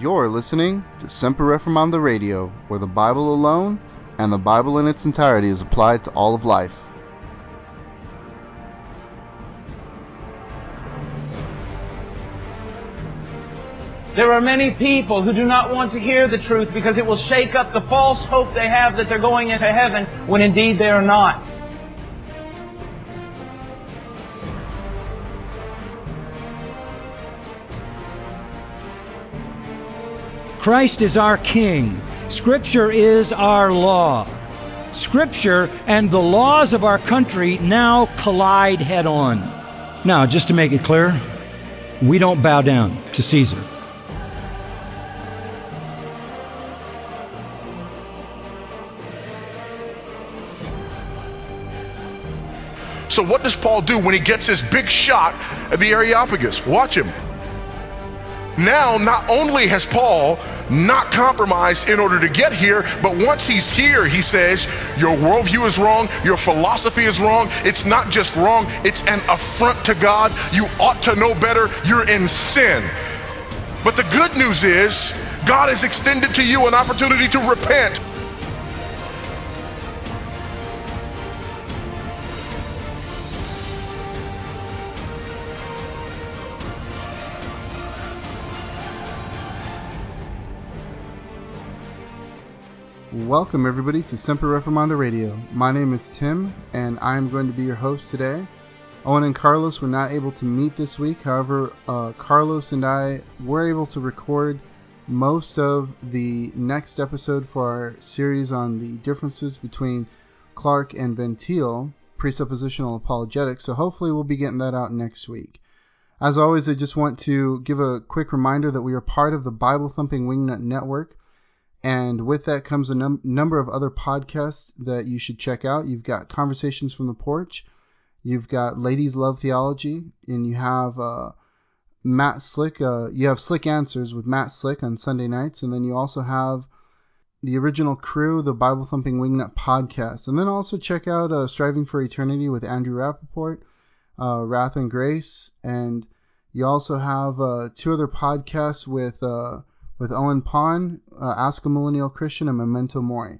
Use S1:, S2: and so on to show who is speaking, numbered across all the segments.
S1: You're listening to Semper Reformanda Radio, where the Bible alone and the Bible in its entirety is applied to all of life.
S2: There are many people who do not want to hear the truth because it will shake up the false hope they have that they're going into heaven when indeed they are not.
S3: Christ is our King. Scripture is our law. Scripture and the laws of our country now collide head on. Now, just to make it clear, we don't bow down to Caesar.
S4: So, what does Paul do when he gets his big shot at the Areopagus? Watch him. Now, not only has Paul not compromised in order to get here, but once he's here, he says, Your worldview is wrong, your philosophy is wrong. It's not just wrong, it's an affront to God. You ought to know better, you're in sin. But the good news is, God has extended to you an opportunity to repent.
S1: Welcome, everybody, to Semper Reformanda Radio. My name is Tim, and I'm going to be your host today. Owen and Carlos were not able to meet this week. However, uh, Carlos and I were able to record most of the next episode for our series on the differences between Clark and Van Til, presuppositional apologetics. So hopefully, we'll be getting that out next week. As always, I just want to give a quick reminder that we are part of the Bible Thumping Wingnut Network. And with that comes a num- number of other podcasts that you should check out. You've got Conversations from the Porch, you've got Ladies Love Theology, and you have uh, Matt Slick. Uh, you have Slick Answers with Matt Slick on Sunday nights, and then you also have the original crew, the Bible Thumping Wingnut podcast. And then also check out uh, Striving for Eternity with Andrew Rappaport, uh, Wrath and Grace, and you also have uh, two other podcasts with uh, with Owen Pond, uh, Ask a Millennial Christian, and Memento Mori.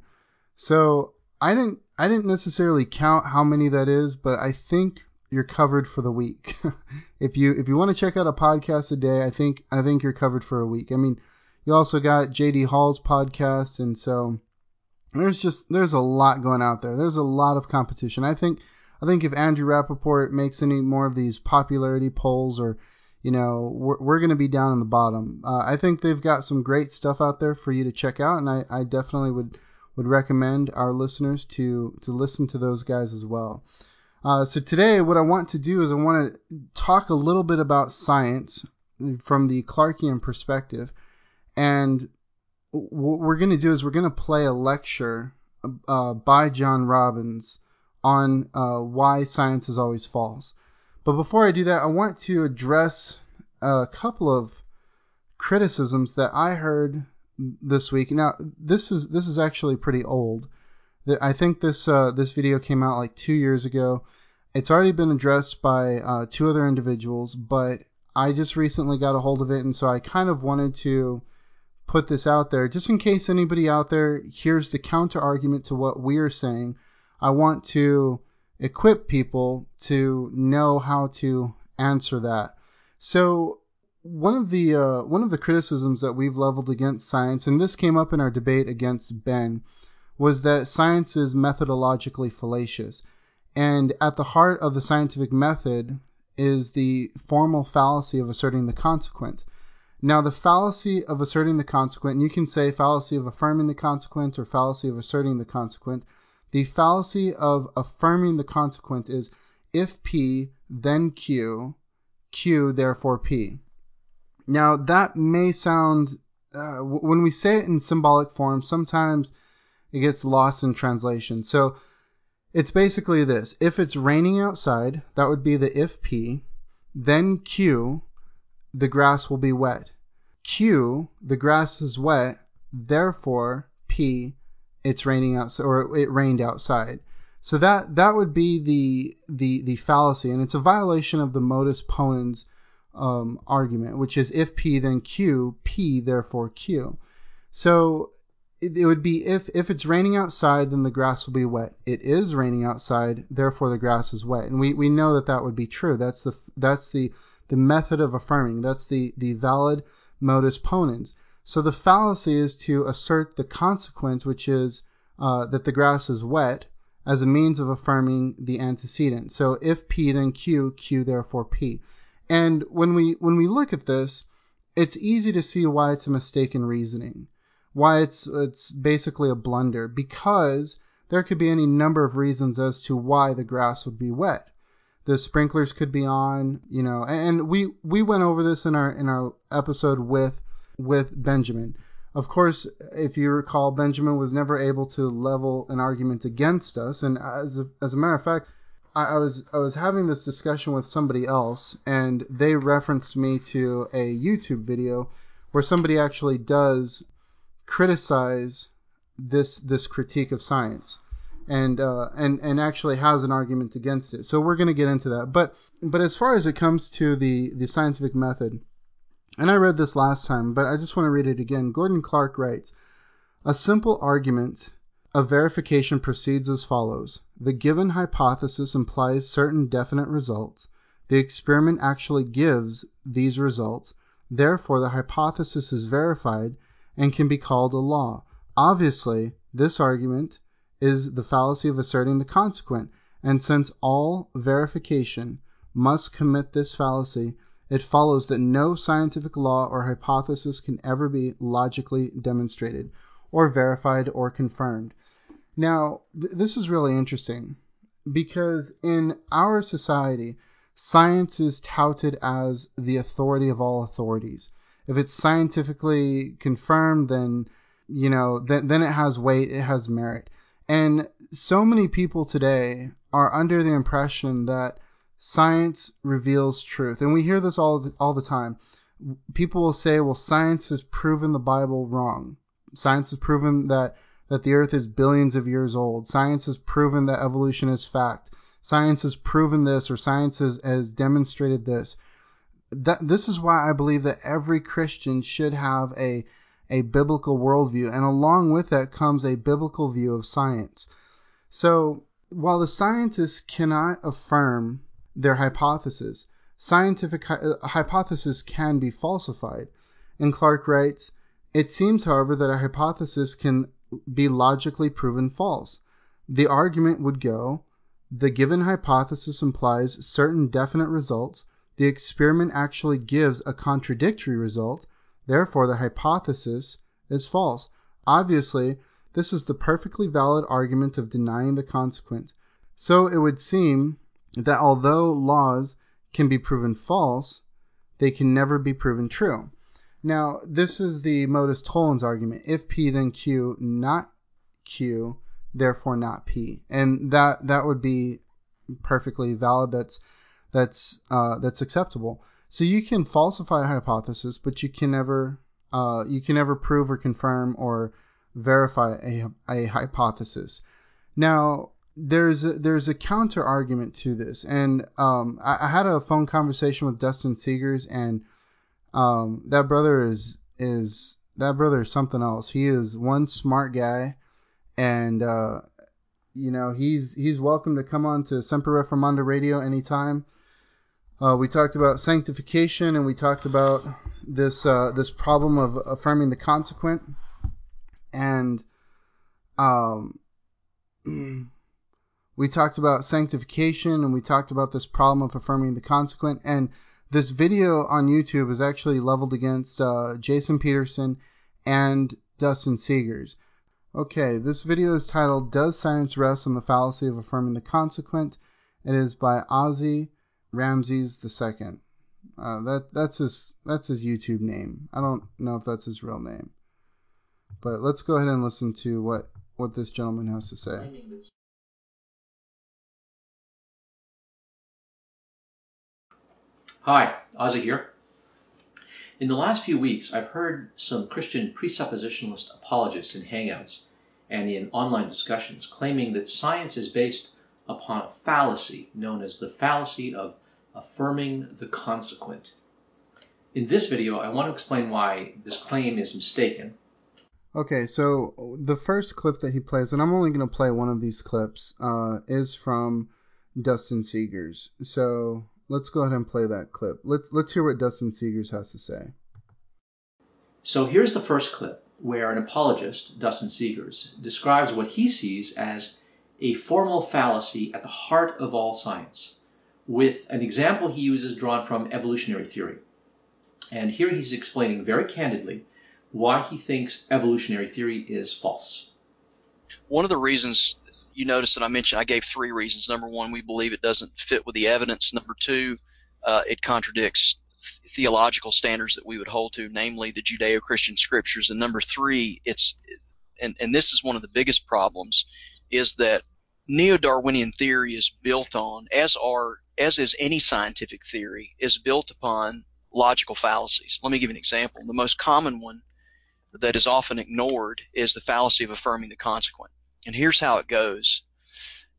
S1: So I didn't I didn't necessarily count how many that is, but I think you're covered for the week. if you if you want to check out a podcast a day, I think I think you're covered for a week. I mean, you also got JD Hall's podcast, and so there's just there's a lot going out there. There's a lot of competition. I think I think if Andrew Rappaport makes any more of these popularity polls or you know, we're, we're going to be down in the bottom. Uh, I think they've got some great stuff out there for you to check out, and I, I definitely would would recommend our listeners to to listen to those guys as well. Uh, so today, what I want to do is I want to talk a little bit about science from the Clarkian perspective, and what we're going to do is we're going to play a lecture uh, by John Robbins on uh, why science is always false. But before I do that, I want to address a couple of criticisms that I heard this week. Now, this is this is actually pretty old. I think this uh, this video came out like two years ago. It's already been addressed by uh, two other individuals, but I just recently got a hold of it, and so I kind of wanted to put this out there just in case anybody out there hears the counter argument to what we're saying. I want to equip people to know how to answer that. So one of the uh, one of the criticisms that we've leveled against science, and this came up in our debate against Ben, was that science is methodologically fallacious, and at the heart of the scientific method is the formal fallacy of asserting the consequent. Now, the fallacy of asserting the consequent, you can say fallacy of affirming the consequent or fallacy of asserting the consequent, the fallacy of affirming the consequent is if P, then Q, Q, therefore P. Now, that may sound, uh, when we say it in symbolic form, sometimes it gets lost in translation. So it's basically this if it's raining outside, that would be the if P, then Q, the grass will be wet. Q, the grass is wet, therefore P, it's raining outside or it rained outside. So that that would be the the the fallacy, and it's a violation of the modus ponens um, argument, which is if P then Q, P therefore Q. So it, it would be if if it's raining outside, then the grass will be wet. It is raining outside, therefore the grass is wet, and we, we know that that would be true. That's the that's the the method of affirming. That's the the valid modus ponens. So the fallacy is to assert the consequent, which is uh, that the grass is wet, as a means of affirming the antecedent. So if P, then Q, Q therefore P. And when we when we look at this, it's easy to see why it's a mistaken reasoning, why it's it's basically a blunder, because there could be any number of reasons as to why the grass would be wet. The sprinklers could be on, you know, and we we went over this in our in our episode with with Benjamin. Of course, if you recall, Benjamin was never able to level an argument against us, and as a, as a matter of fact, I, I was I was having this discussion with somebody else, and they referenced me to a YouTube video where somebody actually does criticize this this critique of science, and uh, and and actually has an argument against it. So we're going to get into that. But but as far as it comes to the the scientific method, and I read this last time, but I just want to read it again. Gordon Clark writes A simple argument of verification proceeds as follows The given hypothesis implies certain definite results. The experiment actually gives these results. Therefore, the hypothesis is verified and can be called a law. Obviously, this argument is the fallacy of asserting the consequent, and since all verification must commit this fallacy, it follows that no scientific law or hypothesis can ever be logically demonstrated, or verified, or confirmed. Now, th- this is really interesting because in our society, science is touted as the authority of all authorities. If it's scientifically confirmed, then you know, then, then it has weight, it has merit. And so many people today are under the impression that science reveals truth. And we hear this all the, all the time. People will say, well, science has proven the Bible wrong. Science has proven that, that the earth is billions of years old. Science has proven that evolution is fact. Science has proven this or science has, has demonstrated this. That, this is why I believe that every Christian should have a, a biblical worldview. And along with that comes a biblical view of science. So while the scientists cannot affirm their hypothesis. Scientific hi- uh, hypothesis can be falsified. And Clark writes, it seems, however, that a hypothesis can be logically proven false. The argument would go, the given hypothesis implies certain definite results. The experiment actually gives a contradictory result. Therefore, the hypothesis is false. Obviously, this is the perfectly valid argument of denying the consequent. So it would seem that although laws can be proven false, they can never be proven true. Now, this is the modus tollens argument. If P, then Q, not Q, therefore not P. And that, that would be perfectly valid. That's, that's, uh, that's acceptable. So you can falsify a hypothesis, but you can never, uh, you can never prove or confirm or verify a, a hypothesis. Now, there's a, there's a counter argument to this, and um, I, I, had a phone conversation with Dustin Segers, and um, that brother is is that brother is something else. He is one smart guy, and uh, you know he's he's welcome to come on to Semper Reformanda Radio anytime. Uh, we talked about sanctification, and we talked about this uh, this problem of affirming the consequent, and um. we talked about sanctification and we talked about this problem of affirming the consequent. And this video on YouTube is actually leveled against uh, Jason Peterson and Dustin Segers. Okay, this video is titled Does Science Rest on the Fallacy of Affirming the Consequent? It is by Ozzy Ramses II. Uh, that that's his that's his YouTube name. I don't know if that's his real name, but let's go ahead and listen to what what this gentleman has to say.
S5: Hi, Ozzy here. In the last few weeks, I've heard some Christian presuppositionalist apologists in Hangouts and in online discussions claiming that science is based upon a fallacy known as the fallacy of affirming the consequent. in this video, I want to explain why this claim is mistaken.
S1: Okay, so the first clip that he plays, and I'm only going to play one of these clips, uh, is from Dustin Segers. So let's go ahead and play that clip. Let's let's hear what Dustin Segers has to say.
S5: So here's the first clip where an apologist, Dustin Segers, describes what he sees as a formal fallacy at the heart of all science, with an example he uses drawn from evolutionary theory. And here he's explaining very candidly why he thinks evolutionary theory is false.
S6: One of the reasons you notice that I mentioned, I gave three reasons. Number one, we believe it doesn't fit with the evidence. Number two, uh, it contradicts theological standards that we would hold to, namely the Judeo-Christian scriptures. And number three, it's and, and this is one of the biggest problems, is that neo-Darwinian theory is built on, as are as is any scientific theory, is built upon logical fallacies. Let me give an example. The most common one that is often ignored is the fallacy of affirming the consequent. And here's how it goes.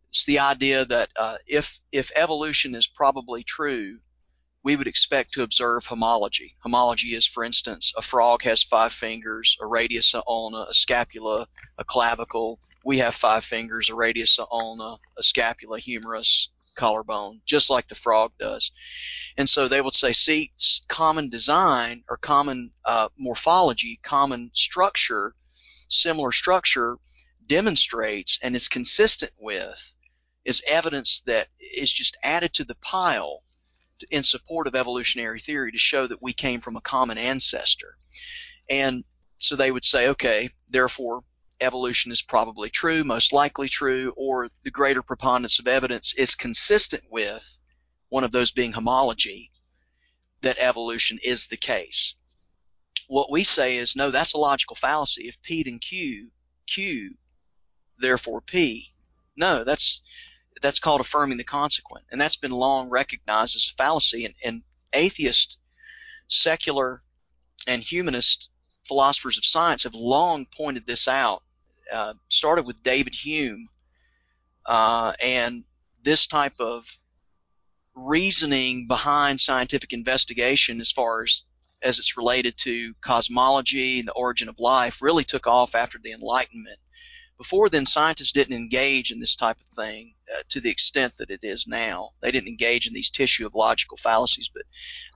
S6: It's the idea that uh, if if evolution is probably true, we would expect to observe homology. Homology is, for instance, a frog has five fingers, a radius, ulna, a scapula, a clavicle. We have five fingers, a radius, ulna, a scapula, humerus, collarbone, just like the frog does. And so they would say, see, common design or common uh, morphology, common structure, similar structure demonstrates and is consistent with is evidence that is just added to the pile in support of evolutionary theory to show that we came from a common ancestor. And so they would say, okay, therefore evolution is probably true, most likely true, or the greater preponderance of evidence is consistent with one of those being homology, that evolution is the case. What we say is, no, that's a logical fallacy. If P then Q, Q, therefore P. No, that's that's called affirming the consequent, and that's been long recognized as a fallacy. And, and atheist, secular, and humanist philosophers of science have long pointed this out. Uh, started with David Hume, uh, and this type of reasoning behind scientific investigation, as far as as it's related to cosmology and the origin of life, really took off after the Enlightenment before then, scientists didn't engage in this type of thing uh, to the extent that it is now. They didn't engage in these tissue of logical fallacies, but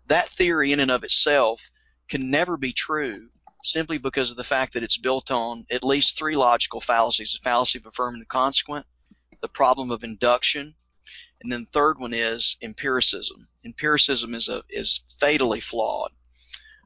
S6: that theory in and of itself can never be true simply because of the fact that it's built on at least three logical fallacies: the fallacy of affirming the consequent, the problem of induction, and then the third one is empiricism. Empiricism is a is fatally flawed.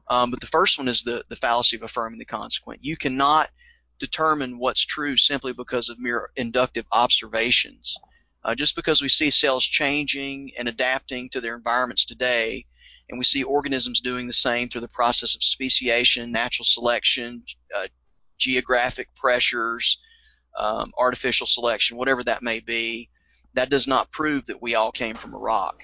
S6: Um, but the first one is the the fallacy of affirming the consequent. You cannot determine what's true simply because of mere inductive observations. Uh, just because we see cells changing and adapting to their environments today, and we see organisms doing the same through the process of speciation, natural selection, uh, geographic pressures, um, artificial selection, whatever that may be, that does not prove that we all came from a rock.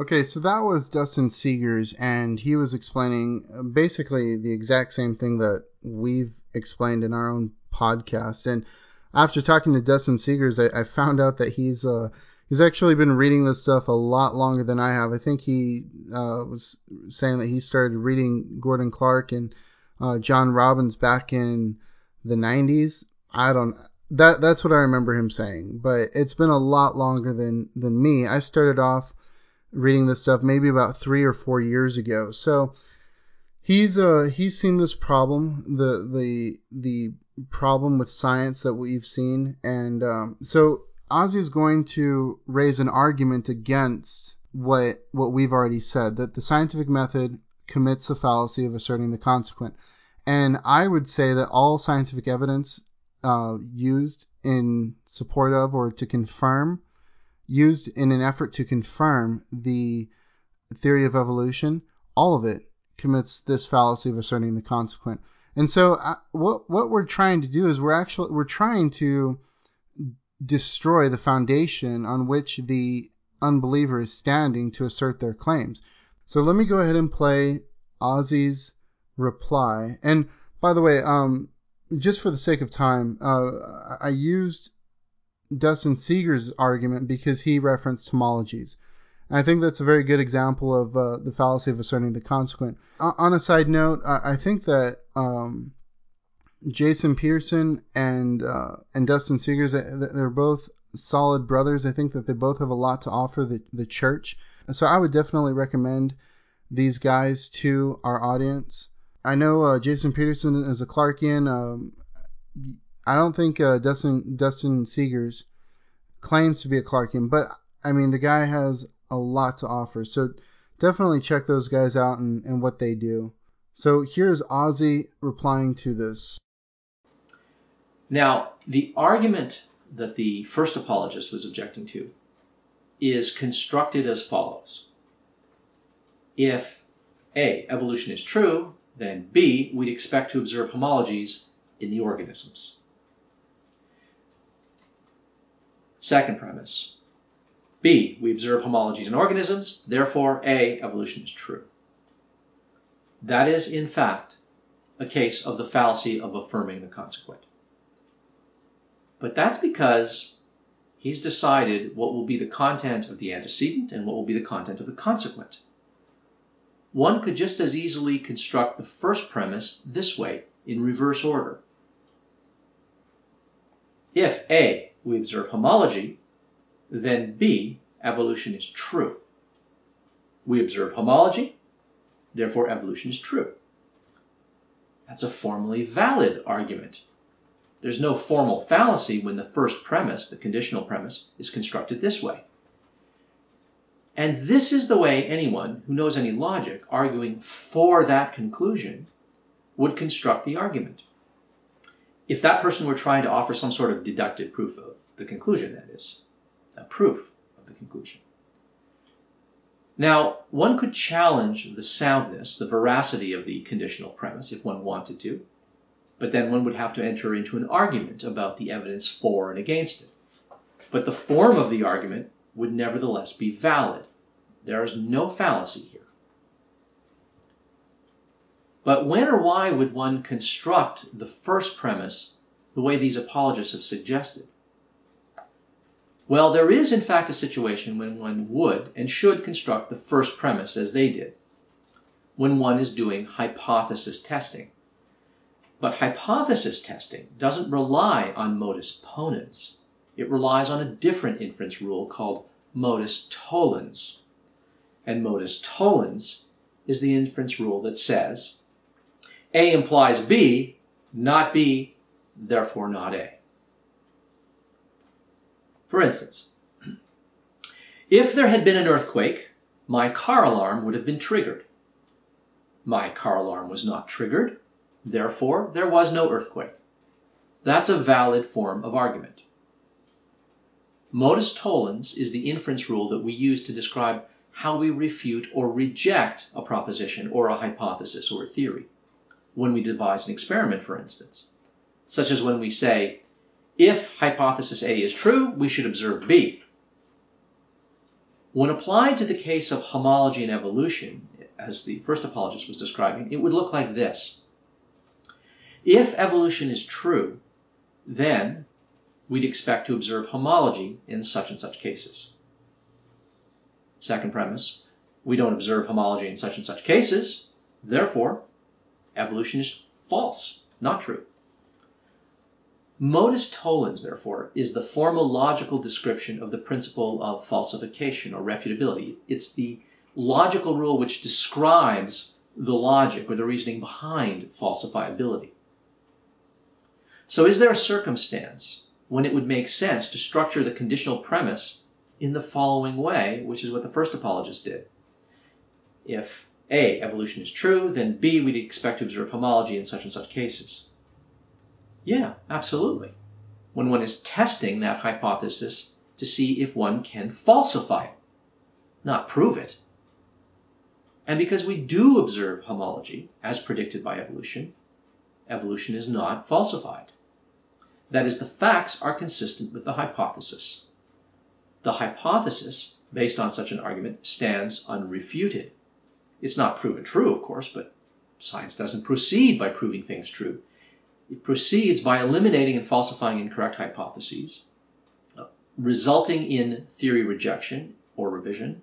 S1: Okay, so that was Dustin Segers, and he was explaining uh, basically the exact same thing that we've explained in our own podcast. And after talking to Dustin Segers, I, I found out that he's uh, he's actually been reading this stuff a lot longer than I have. I think he uh, was saying that he started reading Gordon Clark and uh, John Robbins back in the 90s. I don't that that's what I remember him saying, but it's been a lot longer than than me. I started off reading this stuff maybe about 3 or 4 years ago. So he's uh he's seen this problem the the the problem with science that we've seen and um, so Ozzy is going to raise an argument against what what we've already said that the scientific method commits the fallacy of asserting the consequent. And I would say that all scientific evidence uh, used in support of or to confirm used in an effort to confirm the theory of evolution all of it commits this fallacy of asserting the consequent. And so, uh, what what we're trying to do is we're actually we're trying to destroy the foundation on which the unbeliever is standing to assert their claims. So let me go ahead and play Ozzy's reply. And by the way, um, just for the sake of time, uh, I used Dustin Segers' argument because he referenced homologies. I think that's a very good example of uh, the fallacy of asserting the consequent. Uh, on a side note, I, I think that um, Jason Peterson and uh, and Dustin Segers, they're both solid brothers. I think that they both have a lot to offer the, the church. So I would definitely recommend these guys to our audience. I know uh, Jason Peterson is a Clarkian. Um, I don't think uh, Dustin Dustin Segers claims to be a Clarkian, but I mean the guy has a lot to offer. So definitely check those guys out and, and what they do. So here's Ozzy replying to this.
S5: Now, the argument that the first apologist was objecting to is constructed as follows. If A, evolution is true, then B, we'd expect to observe homologies in the organisms. Second premise. B, we observe homologies in organisms, therefore A, evolution is true. That is, in fact, a case of the fallacy of affirming the consequent. But that's because he's decided what will be the content of the antecedent and what will be the content of the consequent. One could just as easily construct the first premise this way, in reverse order. If A, we observe homology, then B, evolution is true. We observe homology, therefore evolution is true. That's a formally valid argument. There's no formal fallacy when the first premise, the conditional premise, is constructed this way. And this is the way anyone who knows any logic arguing for that conclusion would construct the argument. If that person were trying to offer some sort of deductive proof of the conclusion, that is, a proof of the conclusion. Now, one could challenge the soundness, the veracity of the conditional premise if one wanted to, but then one would have to enter into an argument about the evidence for and against it. But the form of the argument would nevertheless be valid. There is no fallacy here. But when or why would one construct the first premise the way these apologists have suggested? Well, there is in fact a situation when one would and should construct the first premise as they did, when one is doing hypothesis testing. But hypothesis testing doesn't rely on modus ponens. It relies on a different inference rule called modus tollens. And modus tollens is the inference rule that says A implies B, not B, therefore not A. For instance, if there had been an earthquake, my car alarm would have been triggered. My car alarm was not triggered, Therefore, there was no earthquake. That's a valid form of argument. Modus tollens is the inference rule that we use to describe how we refute or reject a proposition or a hypothesis or a theory. When we devise an experiment, for instance, such as when we say, if hypothesis A is true, we should observe B. When applied to the case of homology and evolution, as the first apologist was describing, it would look like this. If evolution is true, then we'd expect to observe homology in such and such cases. Second premise, we don't observe homology in such and such cases, therefore, evolution is false, not true. Modus tollens, therefore, is the formal logical description of the principle of falsification or refutability. It's the logical rule which describes the logic or the reasoning behind falsifiability. So is there a circumstance when it would make sense to structure the conditional premise in the following way, which is what the first apologist did? If A, evolution is true, then B, we'd expect to observe homology in such and such cases. Yeah, absolutely. When one is testing that hypothesis to see if one can falsify it, not prove it. And because we do observe homology, as predicted by evolution, evolution is not falsified. That is, the facts are consistent with the hypothesis. The hypothesis, based on such an argument, stands unrefuted. It's not proven true, of course, but science doesn't proceed by proving things true. It proceeds by eliminating and falsifying incorrect hypotheses, uh, resulting in theory rejection or revision,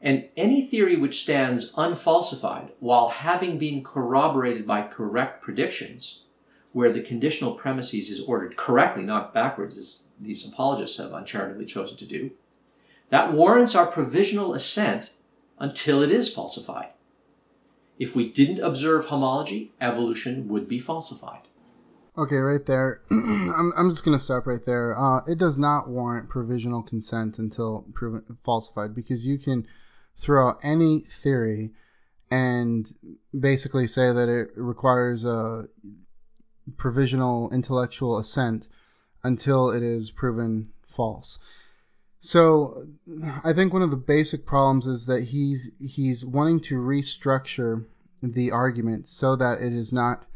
S5: And any theory which stands unfalsified while having been corroborated by correct predictions, where the conditional premises is ordered correctly, not backwards, as these apologists have uncharitably chosen to do, that warrants our provisional assent until it is falsified. If we didn't observe homology, evolution would be falsified.
S1: Okay, right there. I'm, I'm just going to stop right there. Uh, it does not warrant provisional consent until proven falsified because you can throw out any theory and basically say that it requires a provisional intellectual assent until it is proven false. So I think one of the basic problems is that he's he's wanting to restructure the argument so that it is not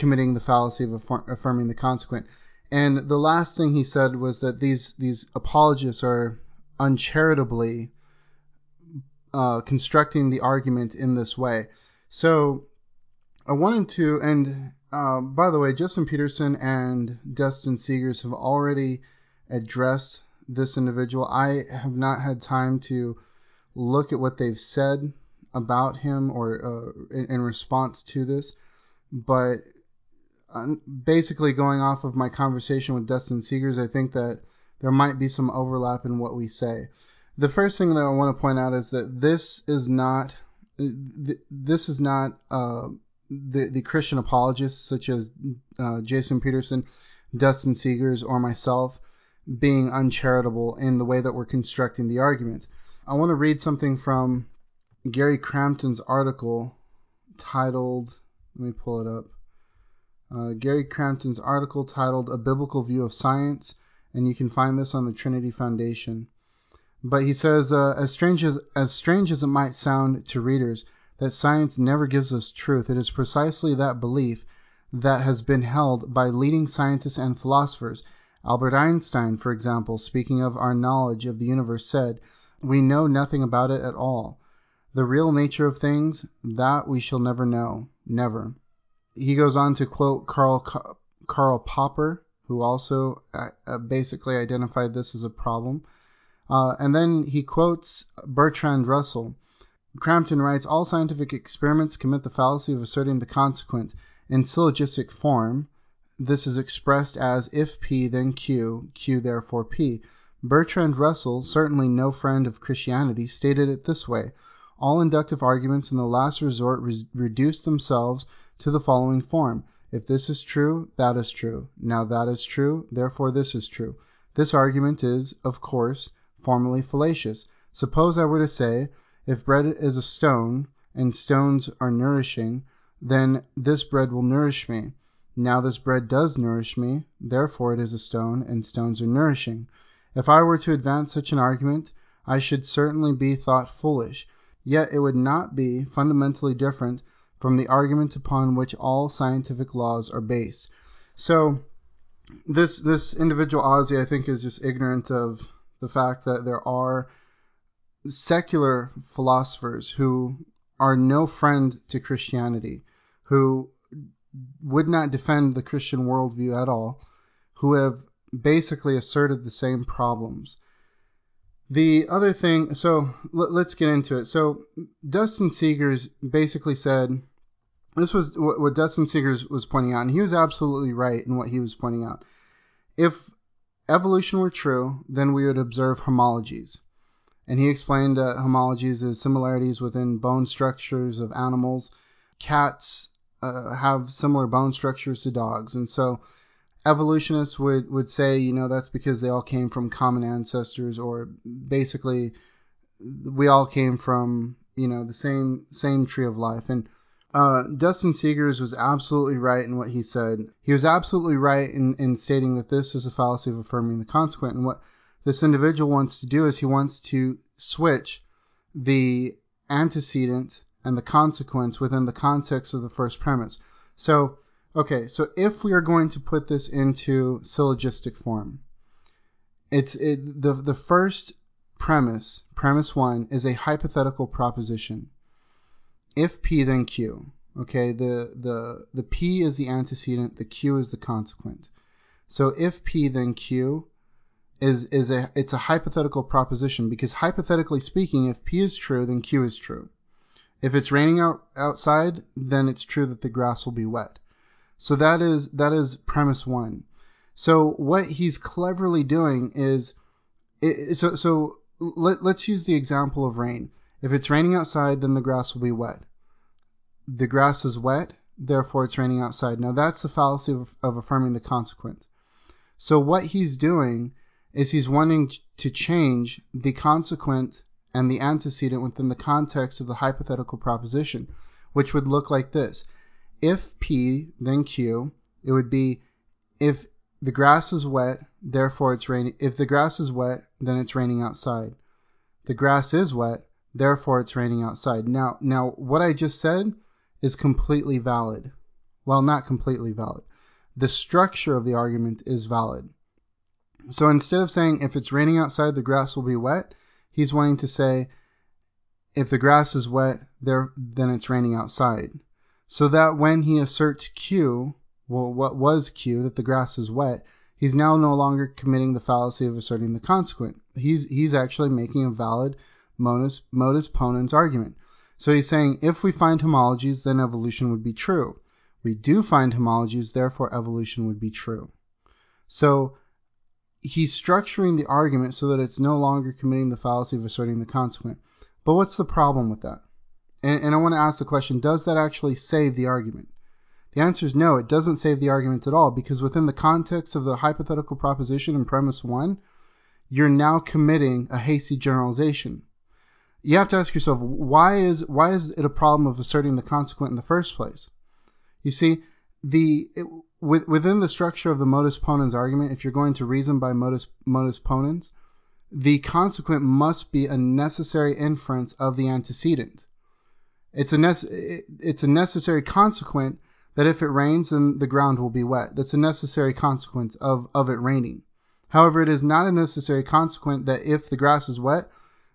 S1: committing the fallacy of affirming the consequent. And the last thing he said was that these these apologists are uncharitably uh, constructing the argument in this way. So I wanted to, and uh, by the way, Justin Peterson and Dustin Segers have already addressed this individual. I have not had time to look at what they've said about him or uh, in, in, response to this, but basically going off of my conversation with Dustin Segers, I think that there might be some overlap in what we say. The first thing that I want to point out is that this is not this is not uh, the the Christian apologists such as uh, Jason Peterson, Dustin Segers, or myself being uncharitable in the way that we're constructing the argument. I want to read something from Gary Crampton's article titled, let me pull it up. Uh, Gary Crampton's article titled A Biblical View of Science, and you can find this on the Trinity Foundation. But he says, uh, as, strange as, as strange as it might sound to readers, that science never gives us truth, it is precisely that belief that has been held by leading scientists and philosophers Albert Einstein, for example, speaking of our knowledge of the universe, said, We know nothing about it at all. The real nature of things, that we shall never know. Never. He goes on to quote Karl, Karl Popper, who also uh, basically identified this as a problem. Uh, and then he quotes Bertrand Russell. Crampton writes All scientific experiments commit the fallacy of asserting the consequent in syllogistic form this is expressed as if P then Q, Q therefore P. Bertrand Russell, certainly no friend of Christianity, stated it this way All inductive arguments in the last resort re- reduce themselves to the following form If this is true, that is true. Now that is true, therefore this is true. This argument is, of course, formally fallacious. Suppose I were to say, If bread is a stone, and stones are nourishing, then this bread will nourish me. Now this bread does nourish me, therefore it is a stone, and stones are nourishing. If I were to advance such an argument, I should certainly be thought foolish, yet it would not be fundamentally different from the argument upon which all scientific laws are based. So this this individual Ozzy I think is just ignorant of the fact that there are secular philosophers who are no friend to Christianity, who would not defend the Christian worldview at all, who have basically asserted the same problems. The other thing, so let, us get into it. So Dustin Segers basically said, this was what, Dustin Segers was pointing out, and he was absolutely right in what he was pointing out. If evolution were true, then we would observe homologies. And he explained that homologies is similarities within bone structures of animals. Cats uh, have similar bone structures to dogs, and so evolutionists would would say, you know, that's because they all came from common ancestors, or basically we all came from you know the same same tree of life and. Uh, Dustin Segers was absolutely right in what he said. He was absolutely right in, in stating that this is a fallacy of affirming the consequent. And what this individual wants to do is he wants to switch the antecedent and the consequence within the context of the first premise. So, okay, so if we are going to put this into syllogistic form, it's it, the the first premise, premise one, is a hypothetical proposition. If P then Q, okay, the the the P is the antecedent, the Q is the consequent. So if P then Q is is a it's a hypothetical proposition because hypothetically speaking, if P is true, then Q is true. If it's raining out outside, then it's true that the grass will be wet. So that is that is premise one. So what he's cleverly doing is, so so let, let's use the example of rain. If it's raining outside, then the grass will be wet. The grass is wet, therefore it's raining outside. Now that's the fallacy of, of affirming the consequent. So what he's doing is he's wanting to change the consequent and the antecedent within the context of the hypothetical proposition, which would look like this. If P, then Q, it would be if the grass is wet, therefore it's raining. If the grass is wet, then it's raining outside. The grass is wet, therefore it's raining outside. Now, now what I just said is completely valid. Well, not completely valid. The structure of the argument is valid. So instead of saying if it's raining outside, the grass will be wet, he's wanting to say if the grass is wet, there then it's raining outside. So that when he asserts Q, well, what was Q, that the grass is wet, he's now no longer committing the fallacy of asserting the consequent. He's he's actually making a valid modus modus ponens argument. So he's saying if we find homologies, then evolution would be true. We do find homologies, therefore evolution would be true. So he's structuring the argument so that it's no longer committing the fallacy of asserting the consequent. But what's the problem with that? And, and I want to ask the question does that actually save the argument? The answer is no, it doesn't save the argument at all because within the context of the hypothetical proposition in premise one, you're now committing a hasty generalization. You have to ask yourself why is why is it a problem of asserting the consequent in the first place? You see, the it, with, within the structure of the modus ponens argument, if you're going to reason by modus, modus ponens, the consequent must be a necessary inference of the antecedent. It's a, nece- it's a necessary consequent that if it rains, then the ground will be wet. That's a necessary consequence of, of it raining. However, it is not a necessary consequent that if the grass is wet,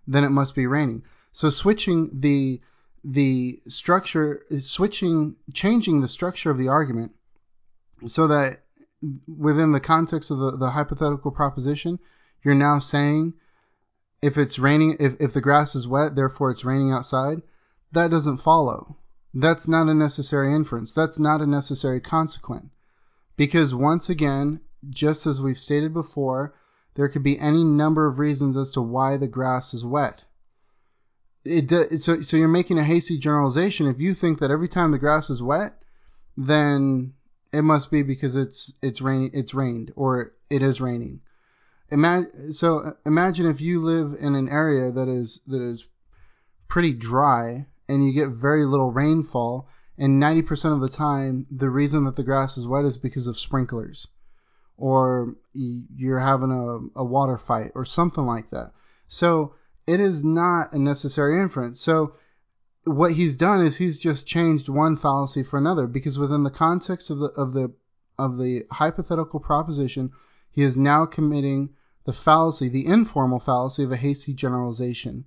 S1: then it must be raining. So switching the the structure, switching, changing the structure of the argument so that within the context of the, the hypothetical proposition, you're now saying if it's raining, if, if the grass is wet, therefore it's raining outside, that doesn't follow. That's not a necessary inference. That's not a necessary consequent. Because once again, just as we've stated before, there could be any number of reasons as to why the grass is wet. It, so, so you're making a hasty generalization. If you think that every time the grass is wet, then it must be because it's it's rain it's rained or it is raining. Imagine so uh, imagine if you live in an area that is that is pretty dry and you get very little rainfall and 90% of the time the reason that the grass is wet is because of sprinklers or you're having a, a water fight or something like that. So it is not a necessary inference. So what he's done is he's just changed one fallacy for another because within the context of the of the of the hypothetical proposition, he is now committing the fallacy, the informal fallacy of a hasty generalization.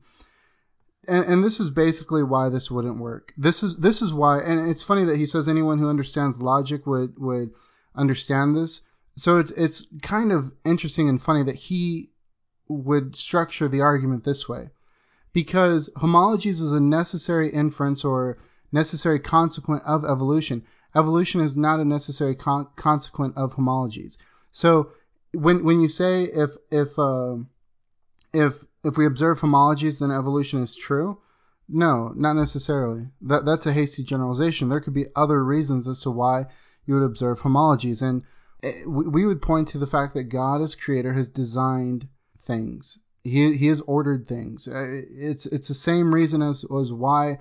S1: And, and this is basically why this wouldn't work. This is this is why, and it's funny that he says anyone who understands logic would would understand this. So it's it's kind of interesting and funny that he would structure the argument this way because homologies is a necessary inference or necessary consequent of evolution. Evolution is not a necessary con- consequent of homologies. So when when you say if if uh, if if we observe homologies, then evolution is true. No, not necessarily. That that's a hasty generalization. There could be other reasons as to why you would observe homologies, and we would point to the fact that God, as creator, has designed things he he has ordered things. Uh, it's it's the same reason as was why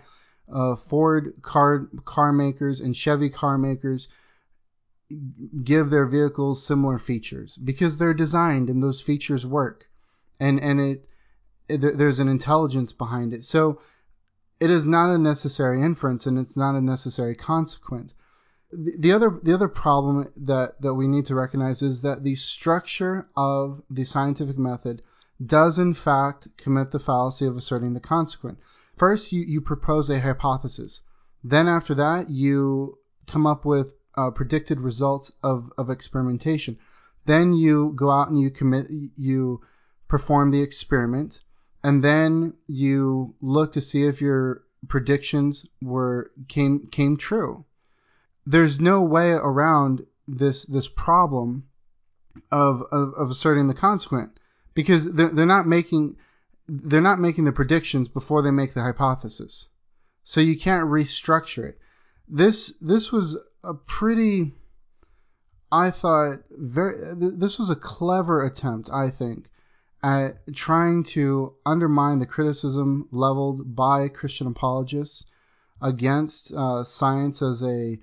S1: uh, Ford car car makers and Chevy car makers give their vehicles similar features because they're designed and those features work, and and it, it there's an intelligence behind it. So it is not a necessary inference and it's not a necessary consequent. The, the other the other problem that that we need to recognize is that the structure of the scientific method does in fact commit the fallacy of asserting the consequent. First, you, you propose a hypothesis. Then, after that, you come up with uh, predicted results of, of experimentation. Then you go out and you commit, you perform the experiment, and then you look to see if your predictions were came came true. There's no way around this this problem of of, of asserting the consequent because they're, they're not making they're not making the predictions before they make the hypothesis. So you can't restructure it. This this was a pretty I thought very this was a clever attempt, I think, at trying to undermine the criticism leveled by Christian apologists against uh, science as a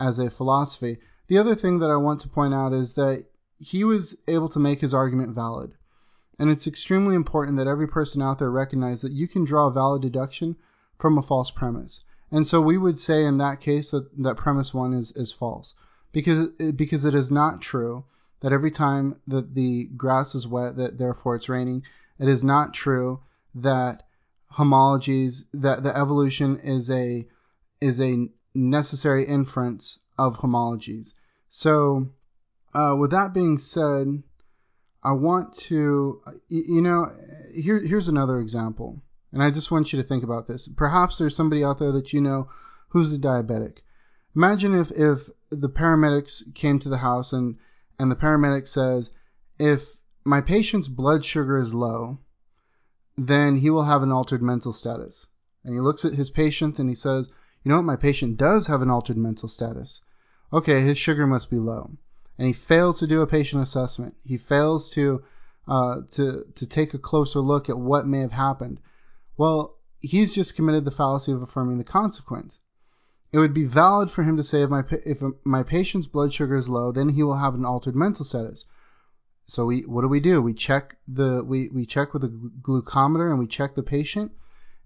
S1: as a philosophy. The other thing that I want to point out is that he was able to make his argument valid. And it's extremely important that every person out there recognize that you can draw a valid deduction from a false premise. And so we would say in that case that, that premise one is, is false because, because it is not true that every time that the grass is wet, that therefore it's raining. It is not true that homologies, that the evolution is a, is a necessary inference of homologies. So, uh, with that being said, I want to, you know, here, here's another example. And I just want you to think about this. Perhaps there's somebody out there that you know who's a diabetic. Imagine if, if the paramedics came to the house and, and the paramedic says, if my patient's blood sugar is low, then he will have an altered mental status. And he looks at his patient and he says, you know what? My patient does have an altered mental status. Okay, his sugar must be low and he fails to do a patient assessment. He fails to uh, to to take a closer look at what may have happened. Well, he's just committed the fallacy of affirming the consequence. It would be valid for him to say if my if my patient's blood sugar is low, then he will have an altered mental status. So we what do we do? We check the we, we check with a glucometer and we check the patient,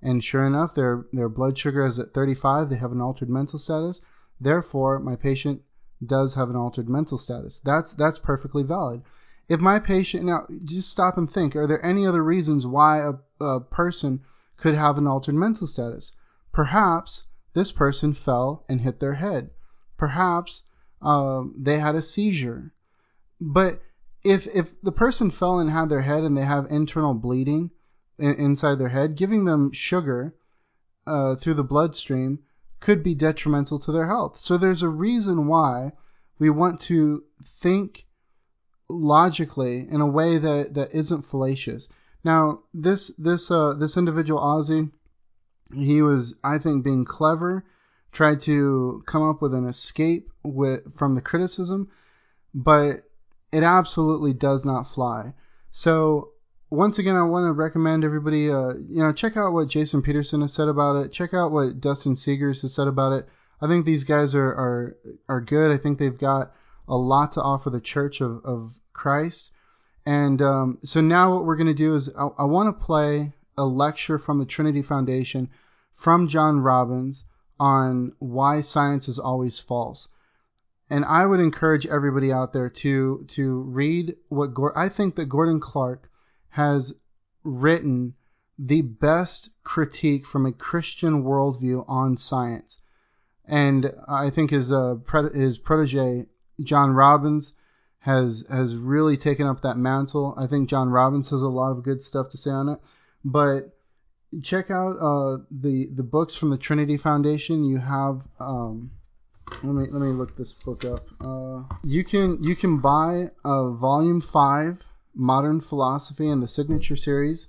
S1: and sure enough, their their blood sugar is at 35. They have an altered mental status. Therefore, my patient does have an altered mental status. That's that's perfectly valid. If my patient now just stop and think, are there any other reasons why a, a person could have an altered mental status? Perhaps this person fell and hit their head. Perhaps um, they had a seizure. But if if the person fell and had their head and they have internal bleeding in, inside their head, giving them sugar uh, through the bloodstream could be detrimental to their health. So there's a reason why we want to think logically in a way that, that isn't fallacious. Now, this this uh, this individual Aussie, he was, I think, being clever, tried to come up with an escape with from the criticism, but it absolutely does not fly. So once again, I want to recommend everybody, uh, you know, check out what Jason Petersen has said about it. Check out what Dustin Segers has said about it. I think these guys are are are good. I think they've got a lot to offer the Church of of Christ. And um, so now what we're going to do is I, I want to play a lecture from the Trinity Foundation from John Robbins on why science is always false. And I would encourage everybody out there to to read what I think that Gordon Clark has written the best critique from a Christian worldview on science. And I think his uh, his protege John Robbins has has really taken up that mantle. I think John Robbins has a lot of good stuff to say on it. But check out uh, the the books from the Trinity Foundation. You have um, let me let me look this book up. Uh, you can you can buy a volume five Modern Philosophy and the Signature Series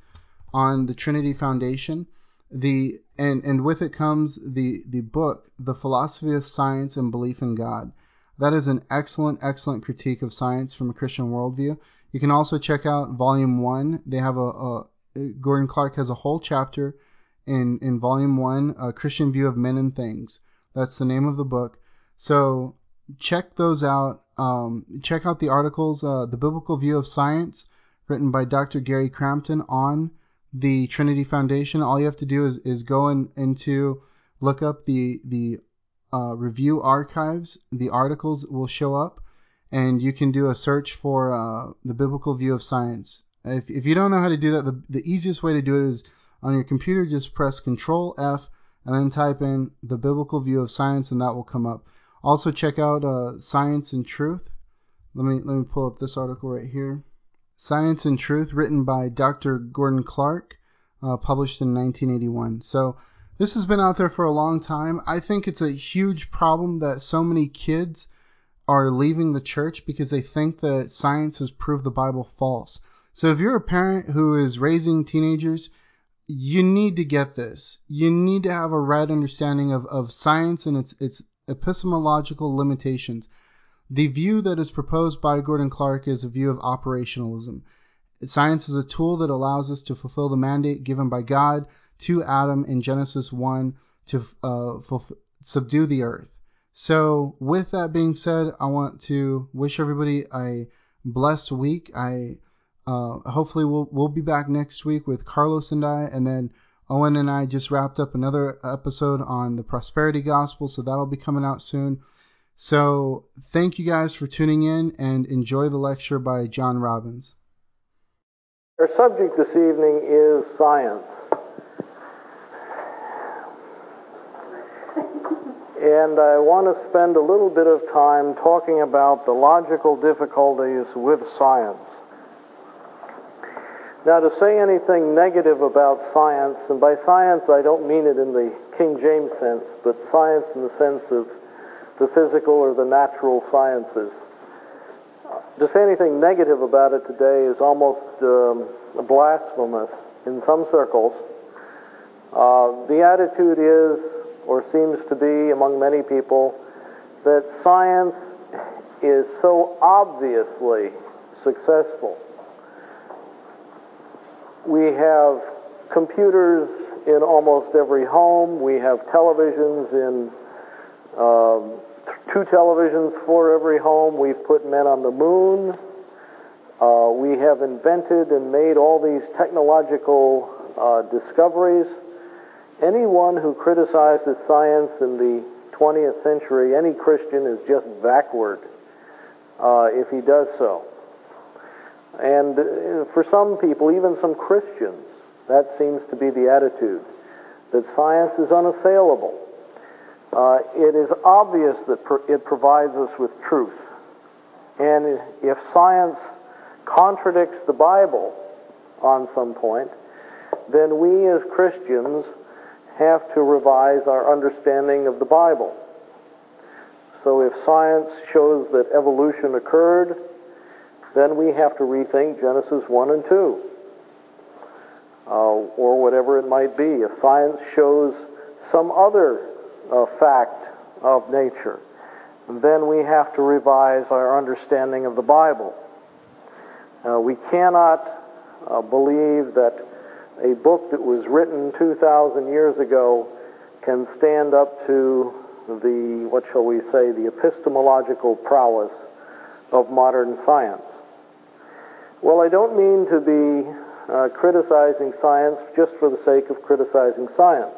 S1: on the Trinity Foundation. The and and with it comes the the book, The Philosophy of Science and Belief in God. That is an excellent, excellent critique of science from a Christian worldview. You can also check out Volume One. They have a, a uh, Gordon Clark has a whole chapter in in Volume One, A Christian View of Men and Things. That's the name of the book. So check those out. Um, check out the articles, uh, The Biblical View of Science, written by Dr. Gary Crampton on the Trinity Foundation. All you have to do is, is go in, into, look up the, the uh, review archives. The articles will show up, and you can do a search for uh, The Biblical View of Science. If, if you don't know how to do that, the, the easiest way to do it is on your computer, just press Control F and then type in The Biblical View of Science, and that will come up. Also, check out uh, Science and Truth let me let me pull up this article right here. Science and Truth, written by Dr. Gordon Clark, uh, published in 1981. So this has been out there for a long time. I think it's a huge problem that so many kids are leaving the church because they think that science has proved the Bible false. So if you're a parent who is raising teenagers, you need to get this. You need to have a right understanding of, of science and its its epistemological limitations. The view that is proposed by Gordon Clark is a view of operationalism. Science is a tool that allows us to fulfill the mandate given by God to Adam in Genesis 1 to uh, subdue the earth. So, with that being said, I want to wish everybody a blessed week. I uh, hopefully we'll we'll be back next week with Carlos and I, and then Owen and I just wrapped up another episode on the prosperity gospel, so that'll be coming out soon. So, thank you guys for tuning in and enjoy the lecture by John Robbins.
S7: Our subject this evening is science. And I want to spend a little bit of time talking about the logical difficulties with science. Now, to say anything negative about science, and by science I don't mean it in the King James sense, but science in the sense of the physical or the natural sciences. To say anything negative about it today is almost um, blasphemous in some circles. Uh, the attitude is or seems to be among many people, that science is so obviously successful. We have computers in almost every home. We have televisions in um, two televisions for every home. We've put men on the moon. Uh, we have invented and made all these technological uh, discoveries. Anyone who criticizes science in the 20th century, any Christian is just backward uh, if he does so. And uh, for some people, even some Christians, that seems to be the attitude that science is unassailable. Uh, it is obvious that it provides us with truth. And if science contradicts the Bible on some point, then we as Christians have to revise our understanding of the Bible. So if science shows that evolution occurred, then we have to rethink Genesis 1 and 2. Uh, or whatever it might be. If science shows some other uh, fact of nature, then we have to revise our understanding of the Bible. Uh, we cannot uh, believe that a book that was written 2,000 years ago can stand up to the, what shall we say, the epistemological prowess of modern science. Well, I don't mean to be uh, criticizing science just for the sake of criticizing science.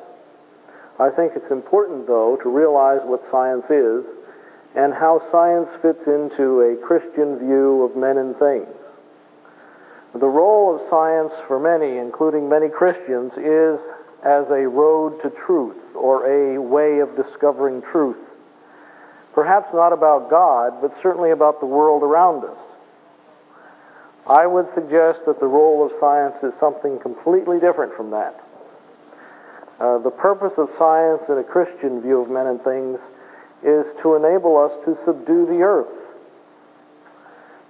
S7: I think it's important, though, to realize what science is and how science fits into a Christian view of men and things. The role of science for many, including many Christians, is as a road to truth or a way of discovering truth. Perhaps not about God, but certainly about the world around us. I would suggest that the role of science is something completely different from that. Uh, the purpose of science in a Christian view of men and things is to enable us to subdue the earth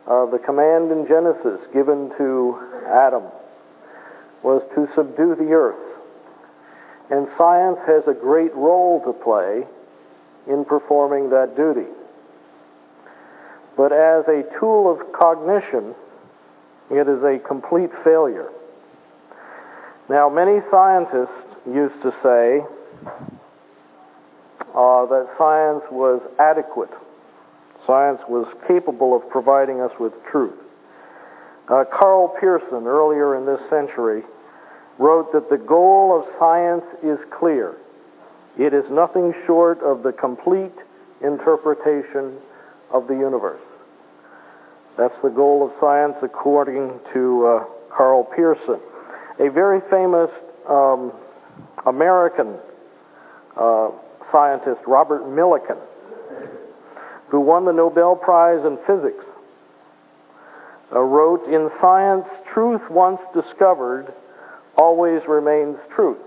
S7: uh, the command in Genesis given to Adam was to subdue the earth. And science has a great role to play in performing that duty. But as a tool of cognition, it is a complete failure. Now, many scientists used to say uh, that science was adequate Science was capable of providing us with truth. Uh, Karl Pearson, earlier in this century, wrote that the goal of science is clear. It is nothing short of the complete interpretation of the universe. That's the goal of science according to uh, Karl Pearson. A very famous um, American uh, scientist, Robert Millikan, who won the Nobel Prize in Physics uh, wrote, In science, truth once discovered always remains truth.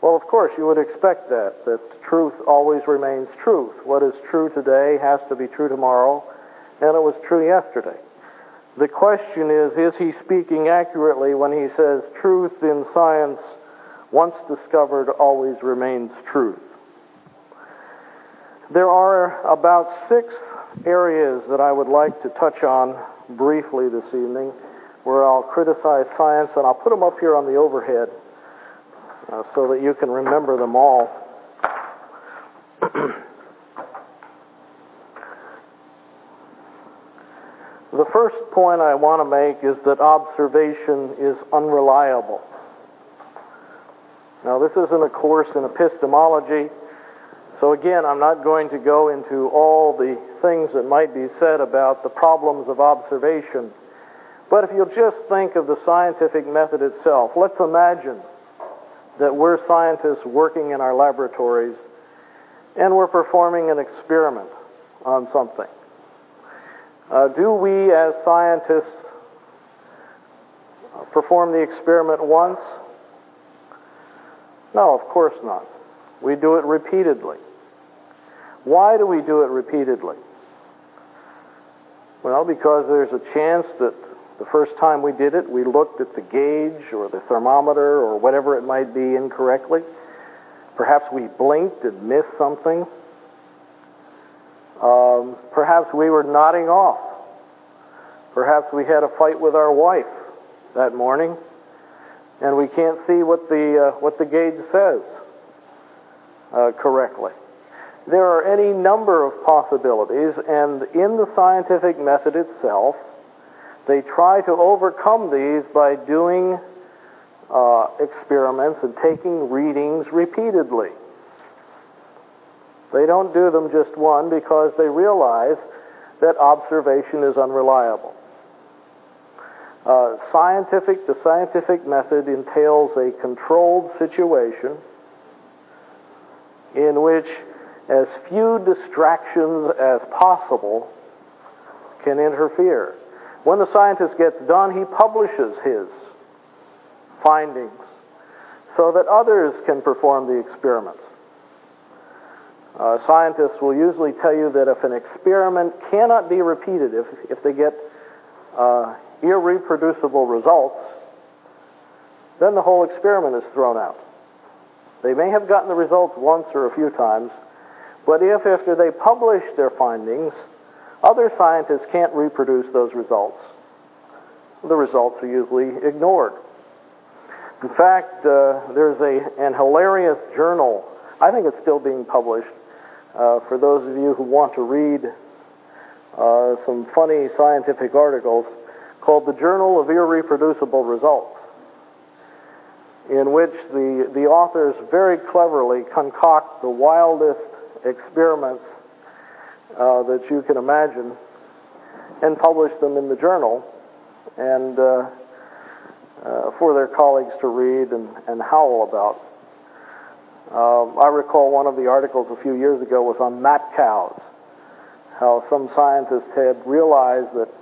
S7: Well, of course, you would expect that, that truth always remains truth. What is true today has to be true tomorrow, and it was true yesterday. The question is, is he speaking accurately when he says truth in science, once discovered, always remains truth? There are about six areas that I would like to touch on briefly this evening where I'll criticize science, and I'll put them up here on the overhead uh, so that you can remember them all. the first point I want to make is that observation is unreliable. Now, this isn't a course in epistemology, so again, I'm not going to go into all the things that might be said about the problems of observation. But if you'll just think of the scientific method itself, let's imagine that we're scientists working in our laboratories and we're performing an experiment on something. Uh, do we, as scientists, perform the experiment once? No, of course not. We do it repeatedly. Why do we do it repeatedly? Well, because there's a chance that the first time we did it, we looked at the gauge or the thermometer or whatever it might be incorrectly. Perhaps we blinked and missed something. Um, perhaps we were nodding off. Perhaps we had a fight with our wife that morning, and we can't see what the uh, what the gauge says uh, correctly. There are any number of possibilities, and in the scientific method itself, they try to overcome these by doing uh, experiments and taking readings repeatedly. They don't do them just one because they realize that observation is unreliable. Uh, scientific, the scientific method entails a controlled situation in which as few distractions as possible can interfere. When the scientist gets done, he publishes his findings so that others can perform the experiments. Uh, scientists will usually tell you that if an experiment cannot be repeated, if, if they get uh, irreproducible results, then the whole experiment is thrown out. They may have gotten the results once or a few times, but if after they publish their findings, other scientists can't reproduce those results. The results are usually ignored. In fact, uh, there's a, an hilarious journal, I think it's still being published, uh, for those of you who want to read uh, some funny scientific articles, called the Journal of Irreproducible Results, in which the, the authors very cleverly concoct the wildest experiments uh, that you can imagine and publish them in the journal and uh, uh, for their colleagues to read and, and howl about. Um, I recall one of the articles a few years ago was on map cows, how some scientists had realized that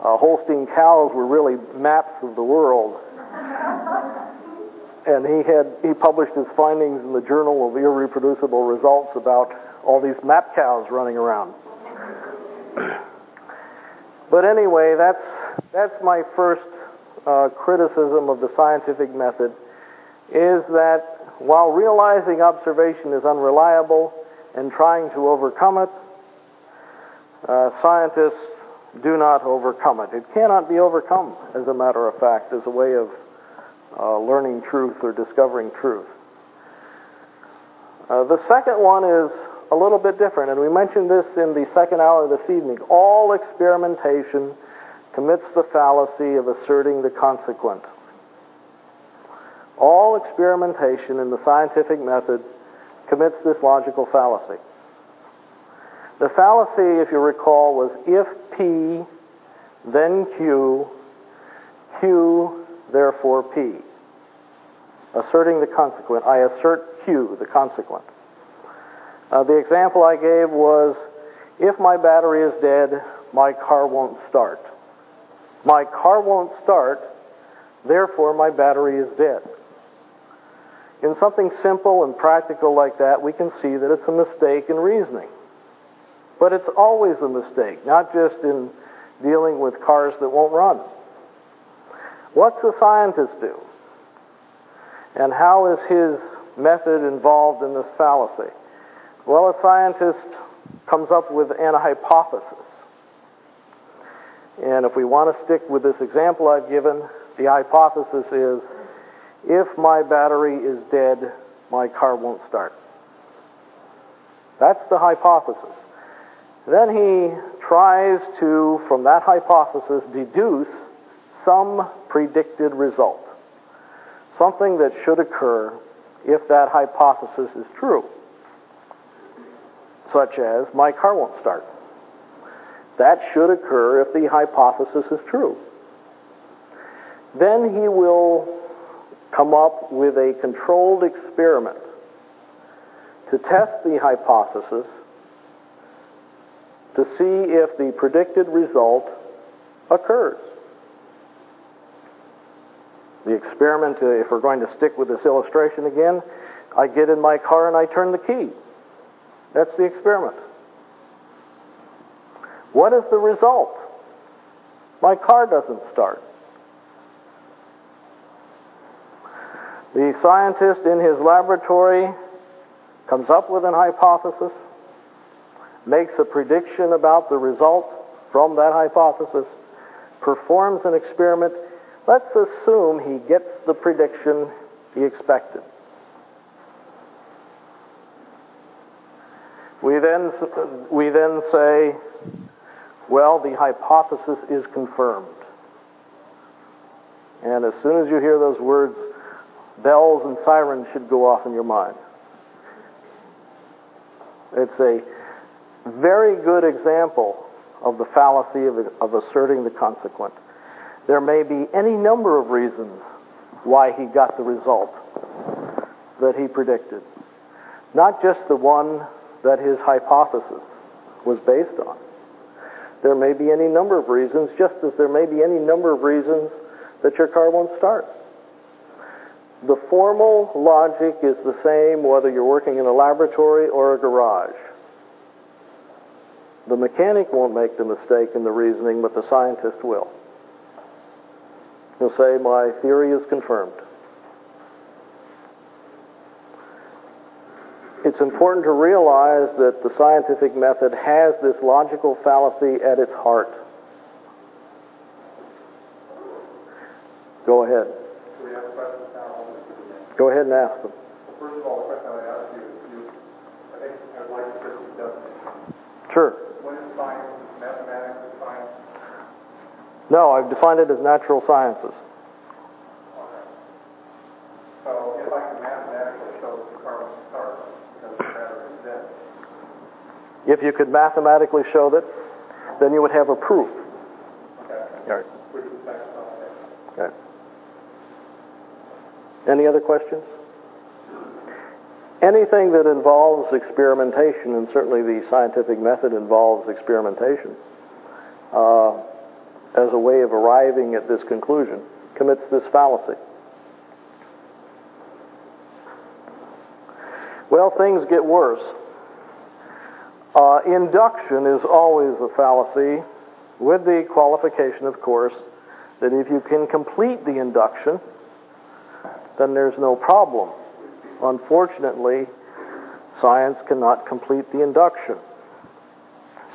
S7: uh, Holstein cows were really maps of the world. and he had he published his findings in the Journal of Irreproducible Results about all these map cows running around. but anyway, that's that's my first uh, criticism of the scientific method is that while realizing observation is unreliable and trying to overcome it, uh, scientists do not overcome it. It cannot be overcome, as a matter of fact, as a way of uh, learning truth or discovering truth. Uh, the second one is a little bit different, and we mentioned this in the second hour this evening. All experimentation commits the fallacy of asserting the consequent. All experimentation in the scientific method commits this logical fallacy. The fallacy, if you recall, was if P, then Q, Q, therefore P. Asserting the consequent. I assert Q, the consequent. Uh, the example I gave was if my battery is dead, my car won't start. My car won't start, therefore my battery is dead. In something simple and practical like that, we can see that it's a mistake in reasoning. But it's always a mistake, not just in dealing with cars that won't run. What's a scientist do? And how is his method involved in this fallacy? Well, a scientist comes up with an hypothesis. And if we want to stick with this example I've given, the hypothesis is if my battery is dead, my car won't start. That's the hypothesis. Then he tries to, from that hypothesis, deduce some predicted result. Something that should occur if that hypothesis is true. Such as, my car won't start. That should occur if the hypothesis is true. Then he will come up with a controlled experiment to test the hypothesis to see if the predicted result occurs. The experiment, uh, if we're going to stick with this illustration again, I get in my car and I turn the key. That's the experiment. What is the result? My car doesn't start. The scientist in his laboratory comes up with an hypothesis, makes a prediction about the result from that hypothesis, performs an experiment. Let's assume he gets the prediction he expected. We then, we then say, well, the hypothesis is confirmed. And as soon as you hear those words, bells and sirens should go off in your mind. It's a very good example of the fallacy of, of asserting the consequent. There may be any number of reasons why he got the result that he predicted, not just the one that his hypothesis was based on. There may be any number of reasons, just as there may be any number of reasons that your car won't start. The formal logic is the same whether you're working in a laboratory or a garage. The mechanic won't make the mistake in the reasoning, but the scientist will. He'll say, My theory is confirmed. It's important to realize that the scientific method has this logical fallacy at its heart. Go ahead. Go ahead and ask them.
S8: First of all, the question I would ask you is, you, I think I'd like to the definition.
S7: Sure.
S8: What is science? Is mathematics is science?
S7: No, I've defined it as natural sciences.
S8: So if I can mathematically show that the car will start because the battery is dead,
S7: If you could mathematically show that, then you would have a proof.
S8: okay,
S7: All right.
S8: which is next on
S7: Okay. Any other questions? Anything that involves experimentation, and certainly the scientific method involves experimentation, uh, as a way of arriving at this conclusion, commits this fallacy. Well, things get worse. Uh, induction is always a fallacy, with the qualification, of course, that if you can complete the induction, then there's no problem. Unfortunately, science cannot complete the induction.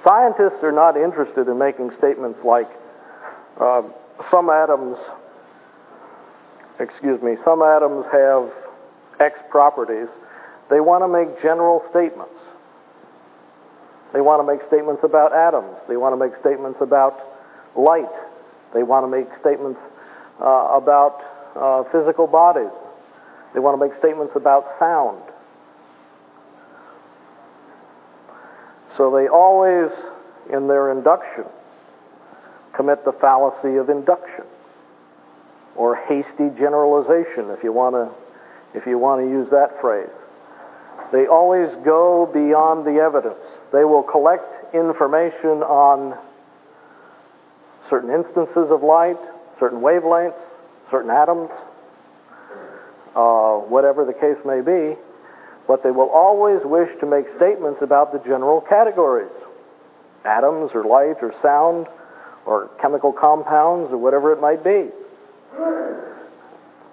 S7: Scientists are not interested in making statements like uh, some atoms, excuse me, some atoms have X properties. They want to make general statements. They want to make statements about atoms. They want to make statements about light. They want to make statements uh, about uh, physical bodies. They want to make statements about sound. So they always, in their induction, commit the fallacy of induction or hasty generalization, if you want to, if you want to use that phrase. They always go beyond the evidence. They will collect information on certain instances of light, certain wavelengths, certain atoms, uh, whatever the case may be, but they will always wish to make statements about the general categories atoms or light or sound or chemical compounds or whatever it might be.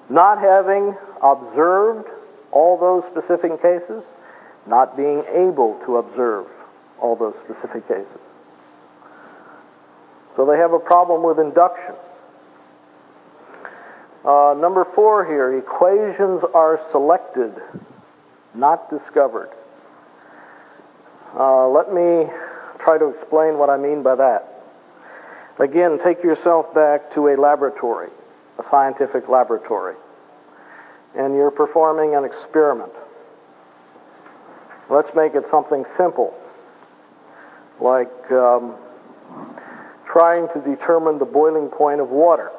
S7: Not having observed all those specific cases, not being able to observe all those specific cases. So they have a problem with induction. Uh, number four here equations are selected, not discovered. Uh, let me try to explain what I mean by that. Again, take yourself back to a laboratory, a scientific laboratory, and you're performing an experiment. Let's make it something simple, like um, trying to determine the boiling point of water.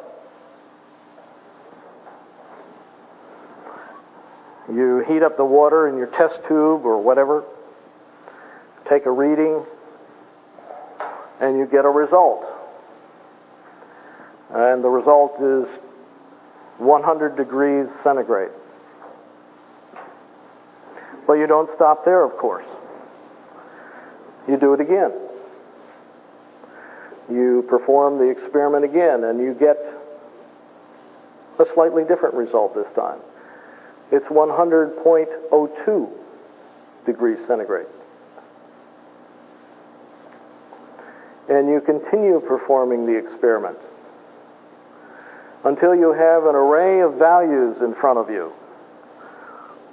S7: You heat up the water in your test tube or whatever, take a reading, and you get a result. And the result is 100 degrees centigrade. But you don't stop there, of course. You do it again. You perform the experiment again, and you get a slightly different result this time. It's 100.02 degrees centigrade. And you continue performing the experiment until you have an array of values in front of you,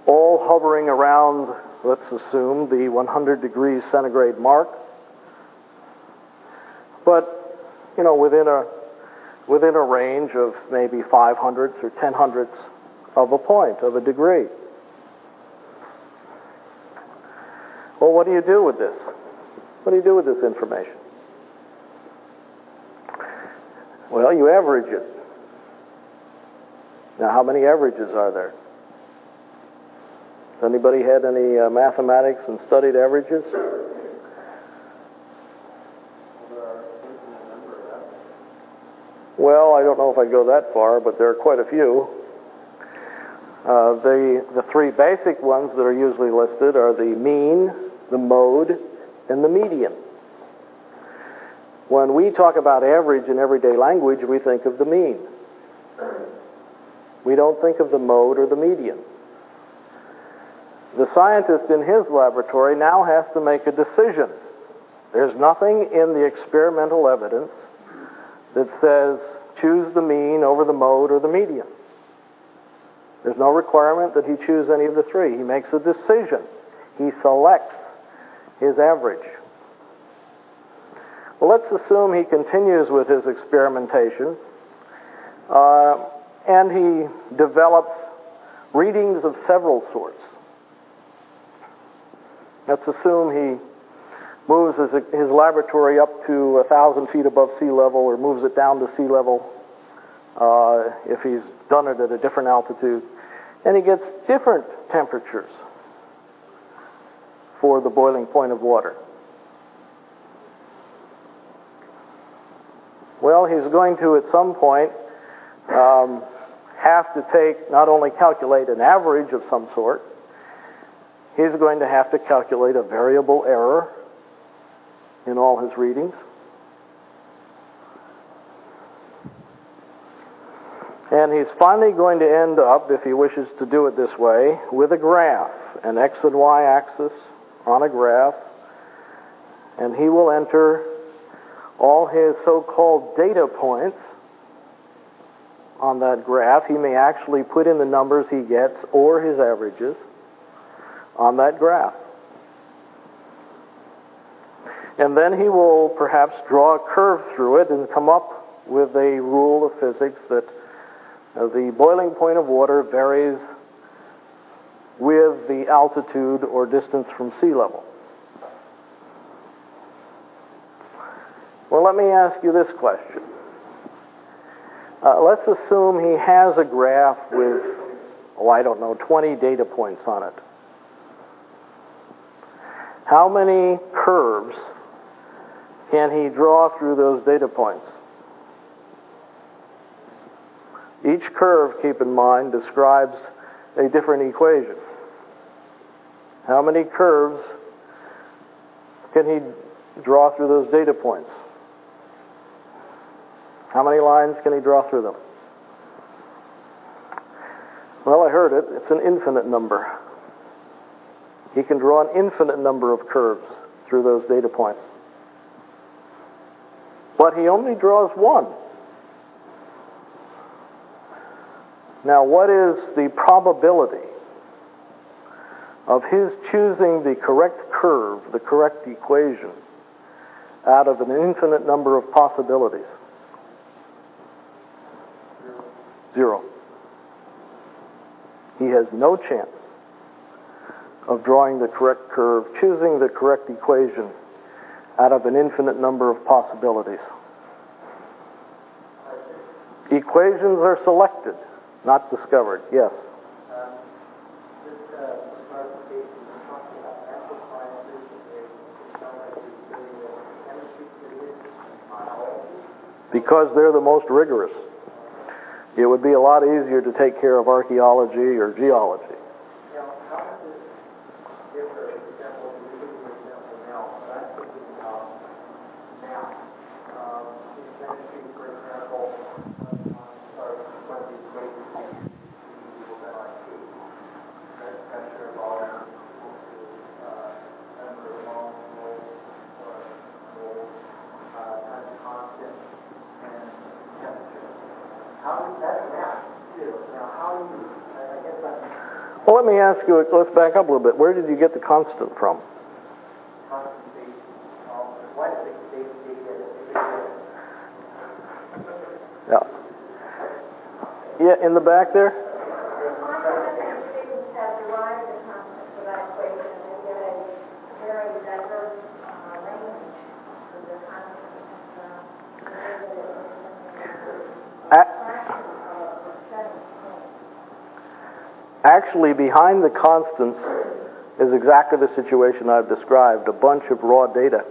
S7: all hovering around, let's assume, the 100 degrees centigrade mark. But, you know, within a, within a range of maybe five hundredths or ten hundredths of a point, of a degree. Well, what do you do with this? What do you do with this information? Well, you average it. Now, how many averages are there? Has anybody had any uh, mathematics and studied averages? Well, I don't know if I'd go that far, but there are quite a few. Uh, the, the three basic ones that are usually listed are the mean, the mode, and the median. When we talk about average in everyday language, we think of the mean. We don't think of the mode or the median. The scientist in his laboratory now has to make a decision. There's nothing in the experimental evidence that says choose the mean over the mode or the median. There's no requirement that he choose any of the three. He makes a decision. He selects his average. Well, let's assume he continues with his experimentation uh, and he develops readings of several sorts. Let's assume he moves his, his laboratory up to a thousand feet above sea level or moves it down to sea level uh, if he's done it at a different altitude. And he gets different temperatures for the boiling point of water. Well, he's going to at some point um, have to take, not only calculate an average of some sort, he's going to have to calculate a variable error in all his readings. And he's finally going to end up, if he wishes to do it this way, with a graph, an x and y axis on a graph, and he will enter all his so-called data points on that graph. He may actually put in the numbers he gets or his averages on that graph. And then he will perhaps draw a curve through it and come up with a rule of physics that the boiling point of water varies with the altitude or distance from sea level. Well, let me ask you this question. Uh, let's assume he has a graph with, oh, I don't know, 20 data points on it. How many curves can he draw through those data points? Each curve, keep in mind, describes a different equation. How many curves can he draw through those data points? How many lines can he draw through them? Well, I heard it. It's an infinite number. He can draw an infinite number of curves through those data points. But he only draws one. Now, what is the probability of his choosing the correct curve, the correct equation, out of an infinite number of possibilities? Zero. He has no chance of drawing the correct curve, choosing the correct equation out of an infinite number of possibilities. Equations are selected, not discovered. Yes. Because they're the most rigorous. It would be a lot easier to take care of archaeology or geology. Well, let me ask you, let's back up a little bit. Where did you get the constant from? Yeah. Yeah, in the back there? Actually, behind the constants is exactly the situation I've described a bunch of raw data.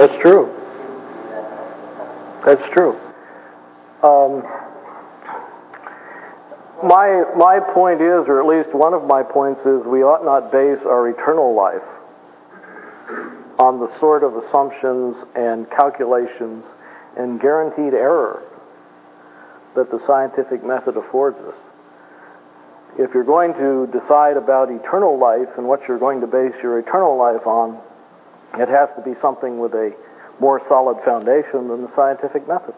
S7: That's true. That's true. Um, my my point is, or at least one of my points is, we ought not base our eternal life on the sort of assumptions and calculations and guaranteed error that the scientific method affords us. If you're going to decide about eternal life and what you're going to base your eternal life on, it has to be something with a more solid foundation than the scientific method.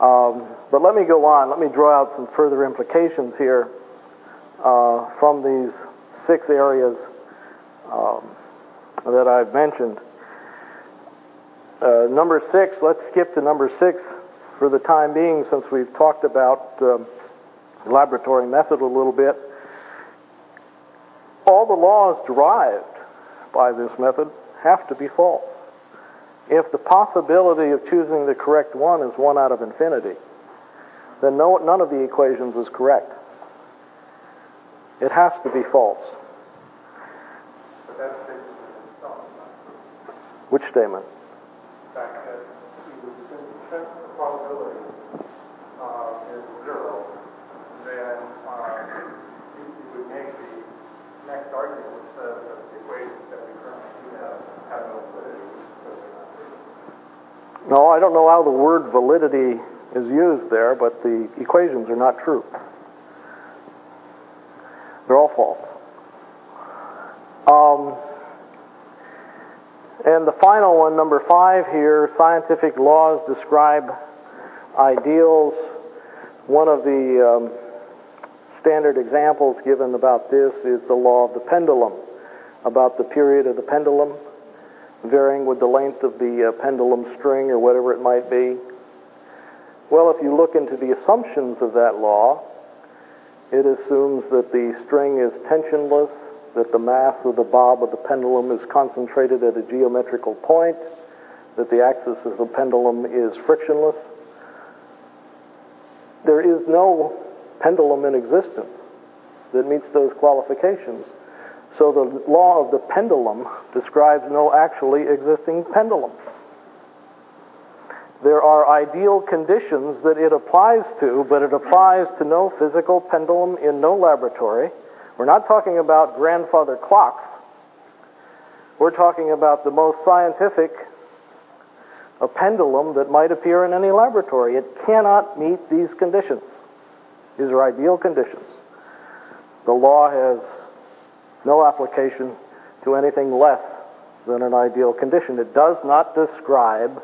S7: Um, but let me go on. Let me draw out some further implications here uh, from these six areas um, that I've mentioned. Uh, number six, let's skip to number six for the time being since we've talked about uh, laboratory method a little bit. All the laws derived by this method have to be false. If the possibility of choosing the correct one is one out of infinity, then no, none of the equations is correct. It has to be false. Which statement?
S8: The fact that since the probability uh, is zero, then uh, you, you would make the next argument which says that the equations that we currently do have have no validity.
S7: No, I don't know how the word validity is used there, but the equations are not true. They're all false. Um, and the final one, number five here, scientific laws describe ideals. One of the um, standard examples given about this is the law of the pendulum, about the period of the pendulum, varying with the length of the uh, pendulum string or whatever it might be. Well, if you look into the assumptions of that law, it assumes that the string is tensionless, that the mass of the bob of the pendulum is concentrated at a geometrical point, that the axis of the pendulum is frictionless. There is no pendulum in existence that meets those qualifications. So the law of the pendulum describes no actually existing pendulum. There are ideal conditions that it applies to, but it applies to no physical pendulum in no laboratory. We're not talking about grandfather clocks. We're talking about the most scientific a pendulum that might appear in any laboratory. It cannot meet these conditions. These are ideal conditions. The law has no application to anything less than an ideal condition. It does not describe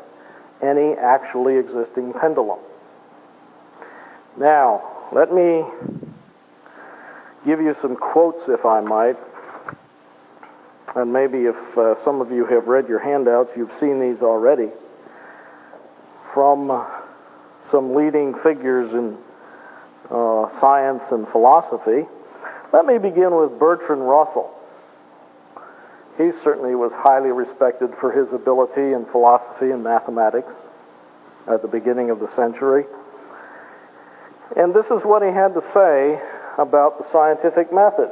S7: any actually existing pendulum. Now, let me give you some quotes, if I might. And maybe if uh, some of you have read your handouts, you've seen these already. From some leading figures in uh, science and philosophy. Let me begin with Bertrand Russell. He certainly was highly respected for his ability in philosophy and mathematics at the beginning of the century. And this is what he had to say about the scientific method.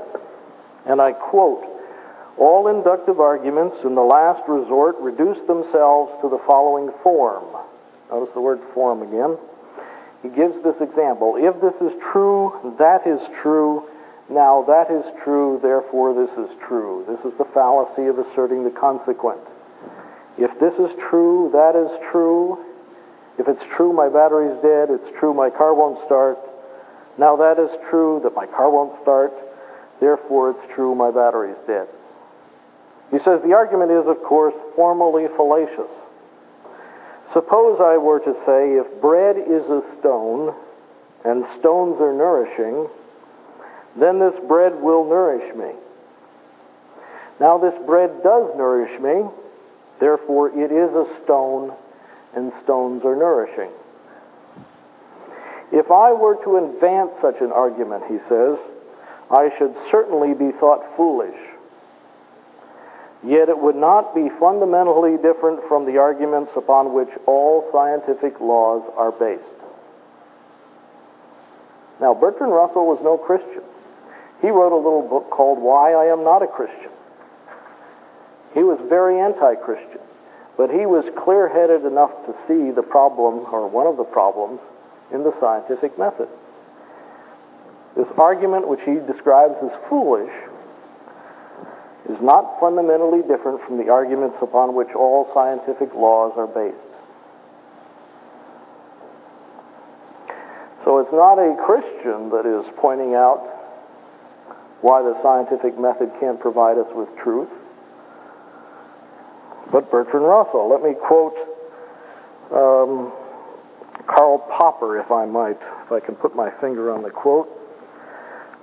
S7: And I quote, all inductive arguments in the last resort reduce themselves to the following form. Notice the word form again. He gives this example. If this is true, that is true. Now that is true, therefore this is true. This is the fallacy of asserting the consequent. If this is true, that is true. If it's true my battery's dead, it's true my car won't start. Now that is true that my car won't start, therefore it's true my battery's dead. He says the argument is, of course, formally fallacious. Suppose I were to say if bread is a stone and stones are nourishing, then this bread will nourish me. Now this bread does nourish me, therefore it is a stone and stones are nourishing. If I were to advance such an argument, he says, I should certainly be thought foolish. Yet it would not be fundamentally different from the arguments upon which all scientific laws are based. Now, Bertrand Russell was no Christian. He wrote a little book called Why I Am Not a Christian. He was very anti Christian, but he was clear headed enough to see the problem, or one of the problems, in the scientific method. This argument, which he describes as foolish, is not fundamentally different from the arguments upon which all scientific laws are based. So it's not a Christian that is pointing out why the scientific method can't provide us with truth, but Bertrand Russell. Let me quote um, Karl Popper, if I might, if I can put my finger on the quote.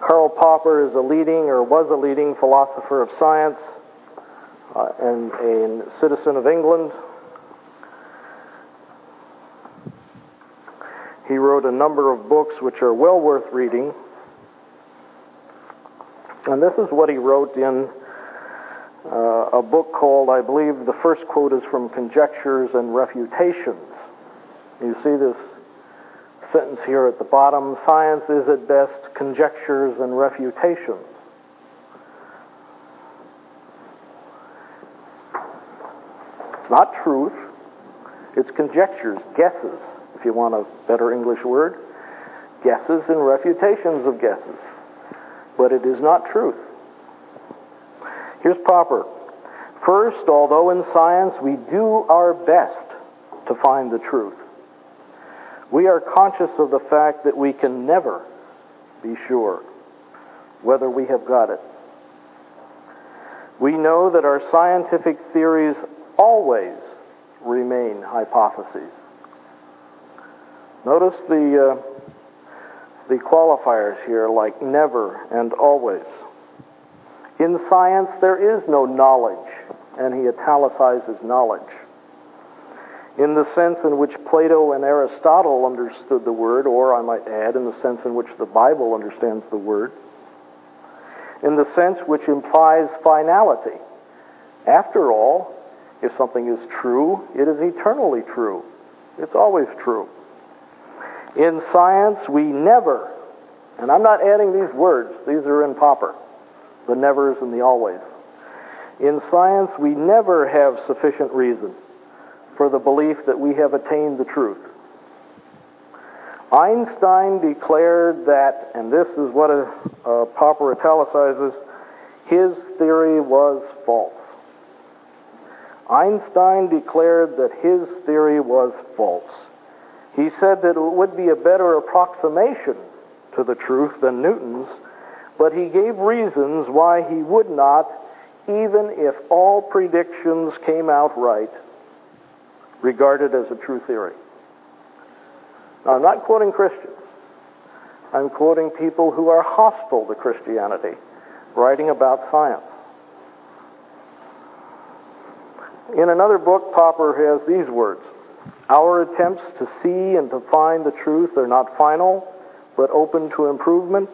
S7: Karl Popper is a leading, or was a leading, philosopher of science uh, and a citizen of England. He wrote a number of books which are well worth reading. And this is what he wrote in uh, a book called, I believe the first quote is from Conjectures and Refutations. You see this sentence here at the bottom science is at best conjectures and refutations. Not truth, it's conjectures, guesses, if you want a better English word. Guesses and refutations of guesses. But it is not truth. Here's Popper. First, although in science we do our best to find the truth, we are conscious of the fact that we can never be sure whether we have got it. We know that our scientific theories always remain hypotheses. Notice the uh, the qualifiers here like never and always. In science, there is no knowledge, and he italicizes knowledge. In the sense in which Plato and Aristotle understood the word, or I might add, in the sense in which the Bible understands the word, in the sense which implies finality. After all, if something is true, it is eternally true. It's always true. In science, we never, and I'm not adding these words, these are in Popper, the nevers and the always. In science, we never have sufficient reason for the belief that we have attained the truth. Einstein declared that, and this is what a, a Popper italicizes, his theory was false. Einstein declared that his theory was false. He said that it would be a better approximation to the truth than Newton's, but he gave reasons why he would not, even if all predictions came out right, regard it as a true theory. Now, I'm not quoting Christians. I'm quoting people who are hostile to Christianity, writing about science. In another book, Popper has these words Our attempts to see and to find the truth are not final, but open to improvement.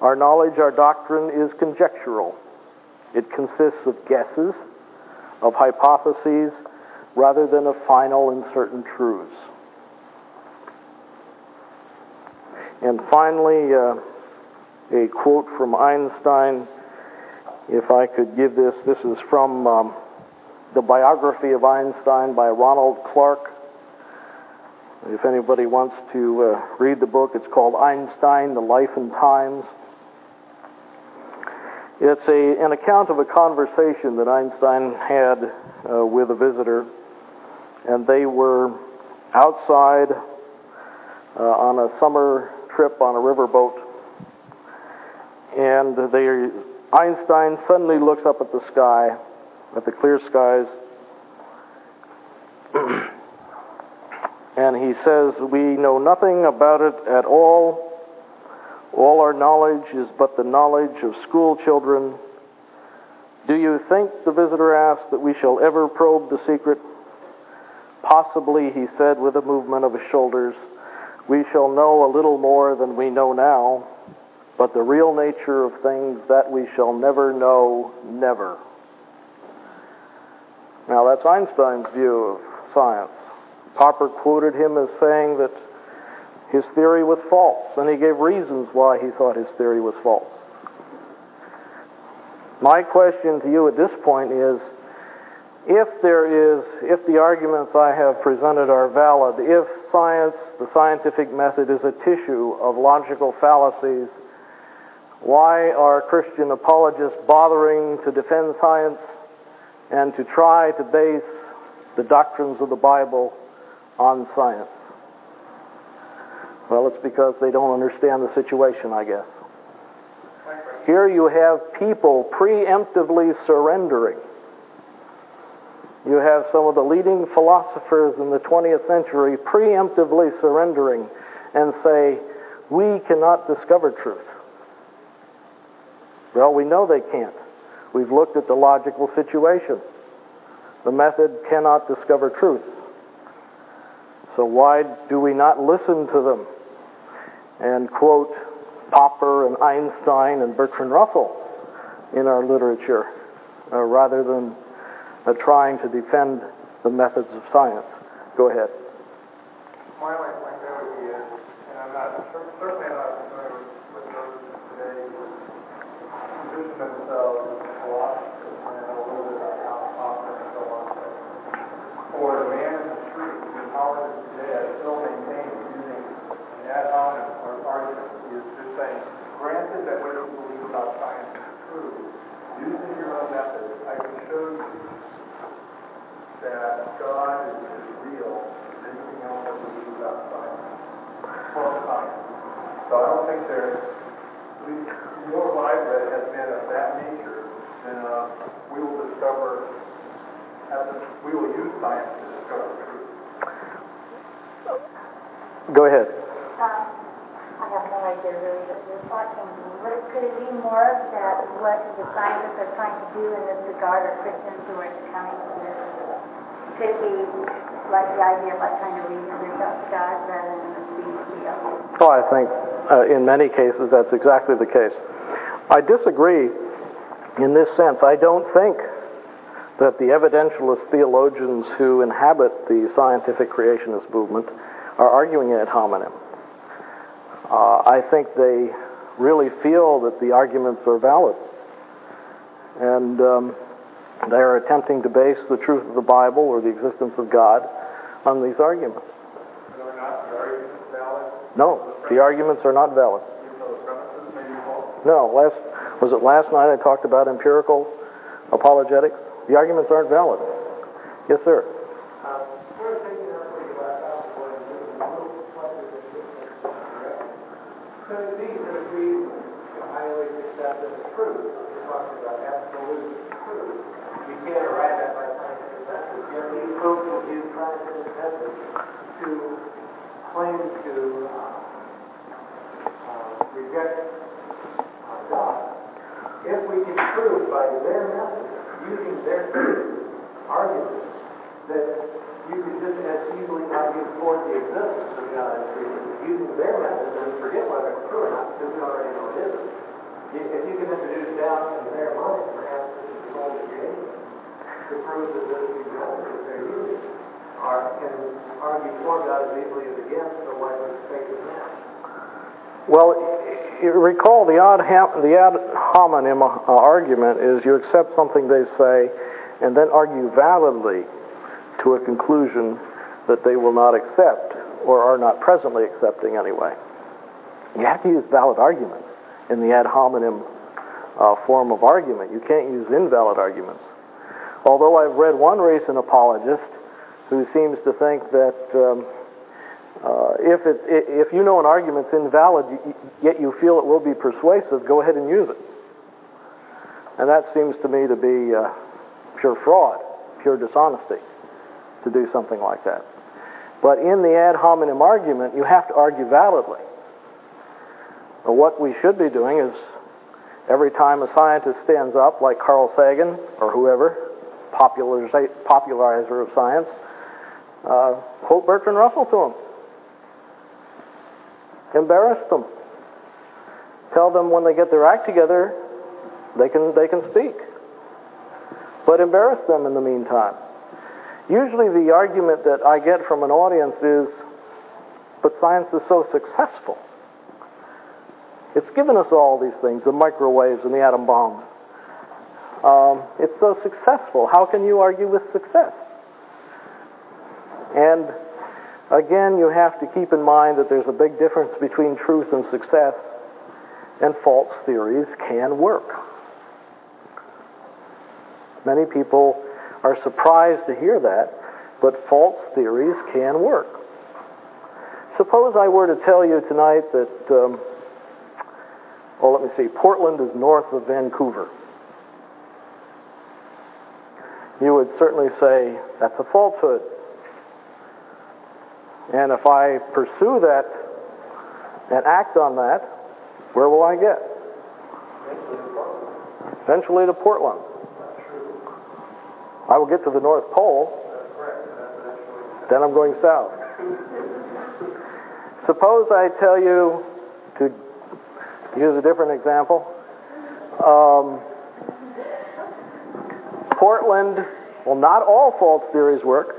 S7: Our knowledge, our doctrine is conjectural. It consists of guesses, of hypotheses, rather than of final and certain truths. And finally, uh, a quote from Einstein. If I could give this, this is from um, the biography of Einstein by Ronald Clark. If anybody wants to uh, read the book, it's called Einstein, The Life and Times. It's a, an account of a conversation that Einstein had uh, with a visitor, and they were outside uh, on a summer trip on a riverboat, and they, Einstein suddenly looks up at the sky, at the clear skies, and he says, We know nothing about it at all. All our knowledge is but the knowledge of school children. Do you think, the visitor asked, that we shall ever probe the secret? Possibly, he said with a movement of his shoulders, we shall know a little more than we know now, but the real nature of things that we shall never know, never. Now, that's Einstein's view of science. Popper quoted him as saying that his theory was false, and he gave reasons why he thought his theory was false. My question to you at this point is if there is, if the arguments I have presented are valid, if science, the scientific method, is a tissue of logical fallacies, why are Christian apologists bothering to defend science and to try to base the doctrines of the Bible on science? Well, it's because they don't understand the situation, I guess. Here you have people preemptively surrendering. You have some of the leading philosophers in the 20th century preemptively surrendering and say, we cannot discover truth. Well, we know they can't. We've looked at the logical situation. The method cannot discover truth. So why do we not listen to them and quote Popper and Einstein and Bertrand Russell in our literature uh, rather than uh, trying to defend the methods of science? Go ahead.
S8: My is, and I'm not, certainly not familiar with those today who position themselves as philosophers and I know a little bit about how Popper and so on, but for the man in the street who powers it today, I still maintain using an ad hominem or argument is just saying, granted that what you believe about science is true, using your own method, I can show you that God is as real as anything else that we believe about science. From science. So I don't think there's, more what I've read has been of that nature, then uh, we will discover, as a, we will use science to discover truth.
S7: Go ahead.
S9: Um, I have no there, really, but the thought came to me. What, could it be more of that what the scientists are trying to do in this regard are Christians who are coming to this? Could be like the idea of like trying to reason out to God rather than the the
S7: Oh, I think uh, in many cases that's exactly the case. I disagree in this sense. I don't think that the evidentialist theologians who inhabit the scientific creationist movement are arguing ad hominem. Uh, I think they really feel that the arguments are valid. And um, they are attempting to base the truth of the Bible or the existence of God on these arguments.
S8: Are not the arguments valid?
S7: No, the arguments are not valid.
S8: Even though the premises may be false?
S7: No, last was it last night I talked about empirical apologetics? The arguments aren't valid. Yes, sir.
S8: If we can prove by their methods, using their arguments, that you can just as easily argue for the existence of God as using their methods and forget whether it's true or not because we already know it isn't. If you can introduce doubt in their mind, perhaps this is the of creation, to prove that this these methods that they're using are can argue for God as easily as against, so why would take the match?
S7: Well, recall the ham, the ad hominem uh, argument is you accept something they say and then argue validly to a conclusion that they will not accept or are not presently accepting anyway. You have to use valid arguments in the ad hominem uh, form of argument. You can't use invalid arguments. Although I've read one recent apologist who seems to think that um, uh, if, it, if you know an argument's invalid, yet you feel it will be persuasive, go ahead and use it. And that seems to me to be uh, pure fraud, pure dishonesty to do something like that. But in the ad hominem argument, you have to argue validly. But what we should be doing is every time a scientist stands up, like Carl Sagan or whoever, popularizer of science, uh, quote Bertrand Russell to them. Embarrass them. Tell them when they get their act together, they can, they can speak. But embarrass them in the meantime. Usually the argument that I get from an audience is, but science is so successful. It's given us all these things, the microwaves and the atom bombs. Um, it's so successful. How can you argue with success? And again, you have to keep in mind that there's a big difference between truth and success, and false theories can work. Many people are surprised to hear that, but false theories can work. Suppose I were to tell you tonight that, um, oh, let me see, Portland is north of Vancouver. You would certainly say that's a falsehood. And if I pursue that and act on that, where will I get? Eventually to Portland. I will get to the North Pole. Then I'm going south. Suppose I tell you, to use a different example, um, Portland, well, not all false theories work.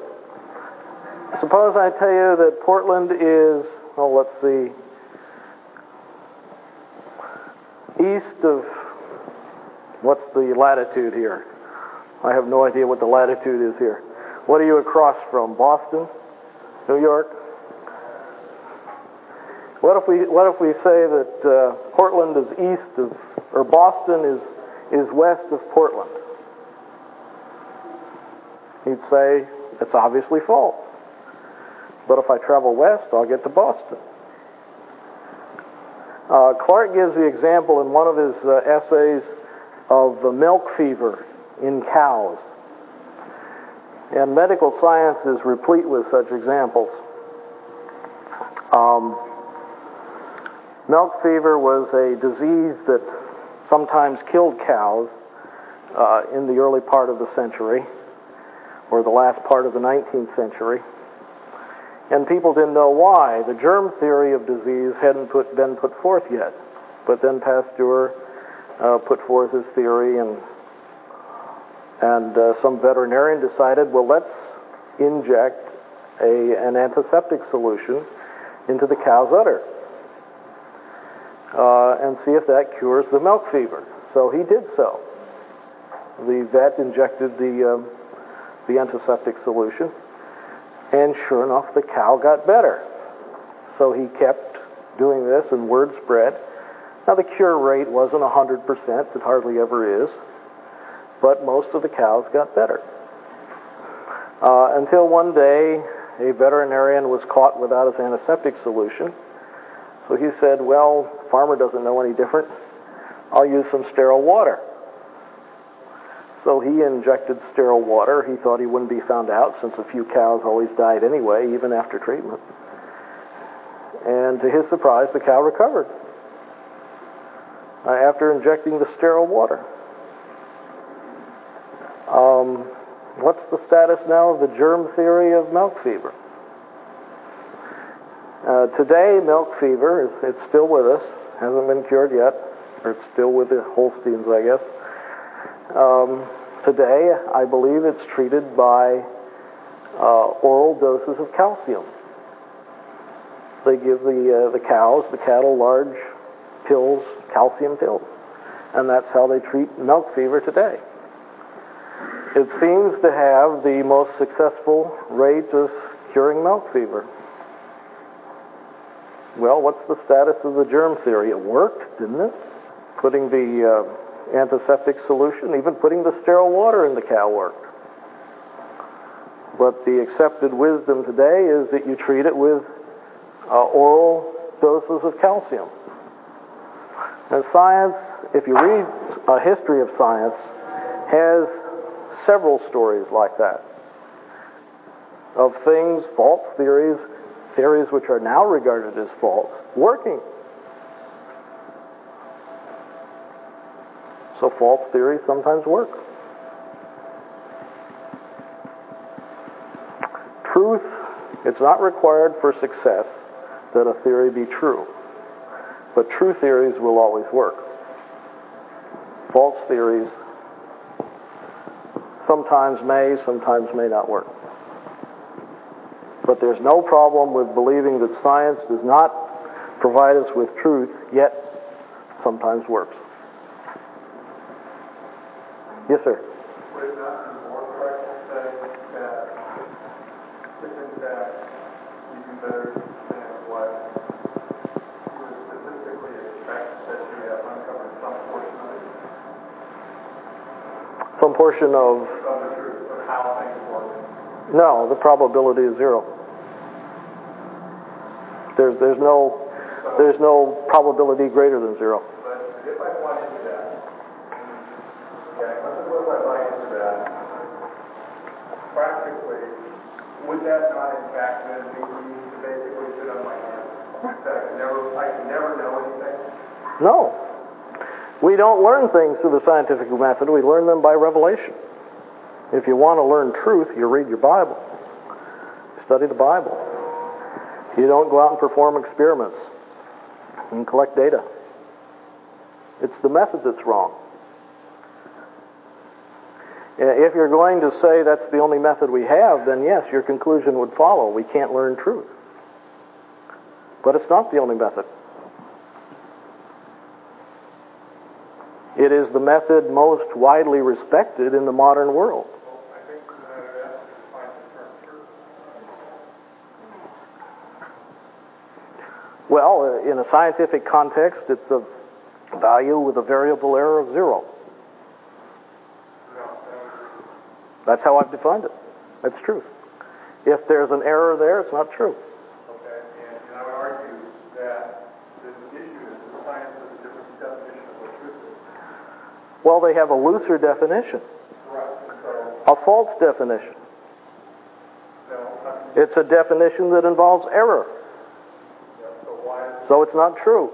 S7: Suppose I tell you that Portland is, well, let's see, east of, what's the latitude here? I have no idea what the latitude is here. What are you across from? Boston? New York? What if we what if we say that uh, Portland is east of, or Boston is is west of Portland? He'd say it's obviously false. But if I travel west, I'll get to Boston. Uh, Clark gives the example in one of his uh, essays of the milk fever in cows. And medical science is replete with such examples. Um, Milk fever was a disease that sometimes killed cows uh, in the early part of the century, or the last part of the 19th century. And people didn't know why. The germ theory of disease hadn't put, been put forth yet. But then Pasteur uh, put forth his theory, and, and uh, some veterinarian decided, well, let's inject a, an antiseptic solution into the cow's udder uh, and see if that cures the milk fever. So he did so. The vet injected the, uh, the antiseptic solution, and sure enough, the cow got better. So he kept doing this, and word spread. Now, the cure rate wasn't 100%, it hardly ever is, but most of the cows got better. Uh, until one day, a veterinarian was caught without his antiseptic solution. So he said, Well, farmer doesn't know any different. I'll use some sterile water. So he injected sterile water. He thought he wouldn't be found out since a few cows always died anyway, even after treatment. And to his surprise, the cow recovered uh, after injecting the sterile water. Um, what's the status now of the germ theory of milk fever? Uh, today, milk fever is it's still with us. Hasn't been cured yet, or it's still with the Holsteins, I guess. Um, today, I believe it's treated by uh, oral doses of calcium. They give the uh, the cows, the cattle, large pills, calcium pills, and that's how they treat milk fever today. It seems to have the most successful rate of curing milk fever. Well, what's the status of the germ theory? It worked, didn't it? Putting the uh, antiseptic solution, even putting the sterile water in the cow worked. But the accepted wisdom today is that you treat it with uh, oral doses of calcium. And science, if you read a history of science, has several stories like that of things, false theories, theories which are now regarded as false, working. So false theories sometimes work. Truth, it's not required for success that a theory be true, but true theories will always work. False theories sometimes may, sometimes may not work. But there's no problem with believing that science does not provide us with truth, yet sometimes works. Yes, sir.
S8: Would it not be more correct to say that if in fact you do better than what you would statistically expect that you have uncovered some portion of it,
S7: Some portion of.
S8: of the truth of how things work?
S7: No, the probability is zero. There's, there's, no, there's no probability greater than zero.
S8: But if I bought into that, okay, let's suppose I buy into that, practically, would that not in fact then lead me to basically sit on my hands? That I can never, I can never know anything?
S7: No. We don't learn things through the scientific method, we learn them by revelation. If you want to learn truth, you read your Bible, study the Bible. You don't go out and perform experiments and collect data. It's the method that's wrong. If you're going to say that's the only method we have, then yes, your conclusion would follow. We can't learn truth. But it's not the only method. It is the method most widely respected in the modern world. Well, uh, in a scientific context, it's a value with a variable error of zero. That's how I've defined it. That's truth. If there's an error there, it's not true.
S8: Okay, and, and I would argue that the issue is that science has a different definition of what truth is.
S7: Well, they have a looser definition, a false definition. It's a definition that involves error, so it's not true.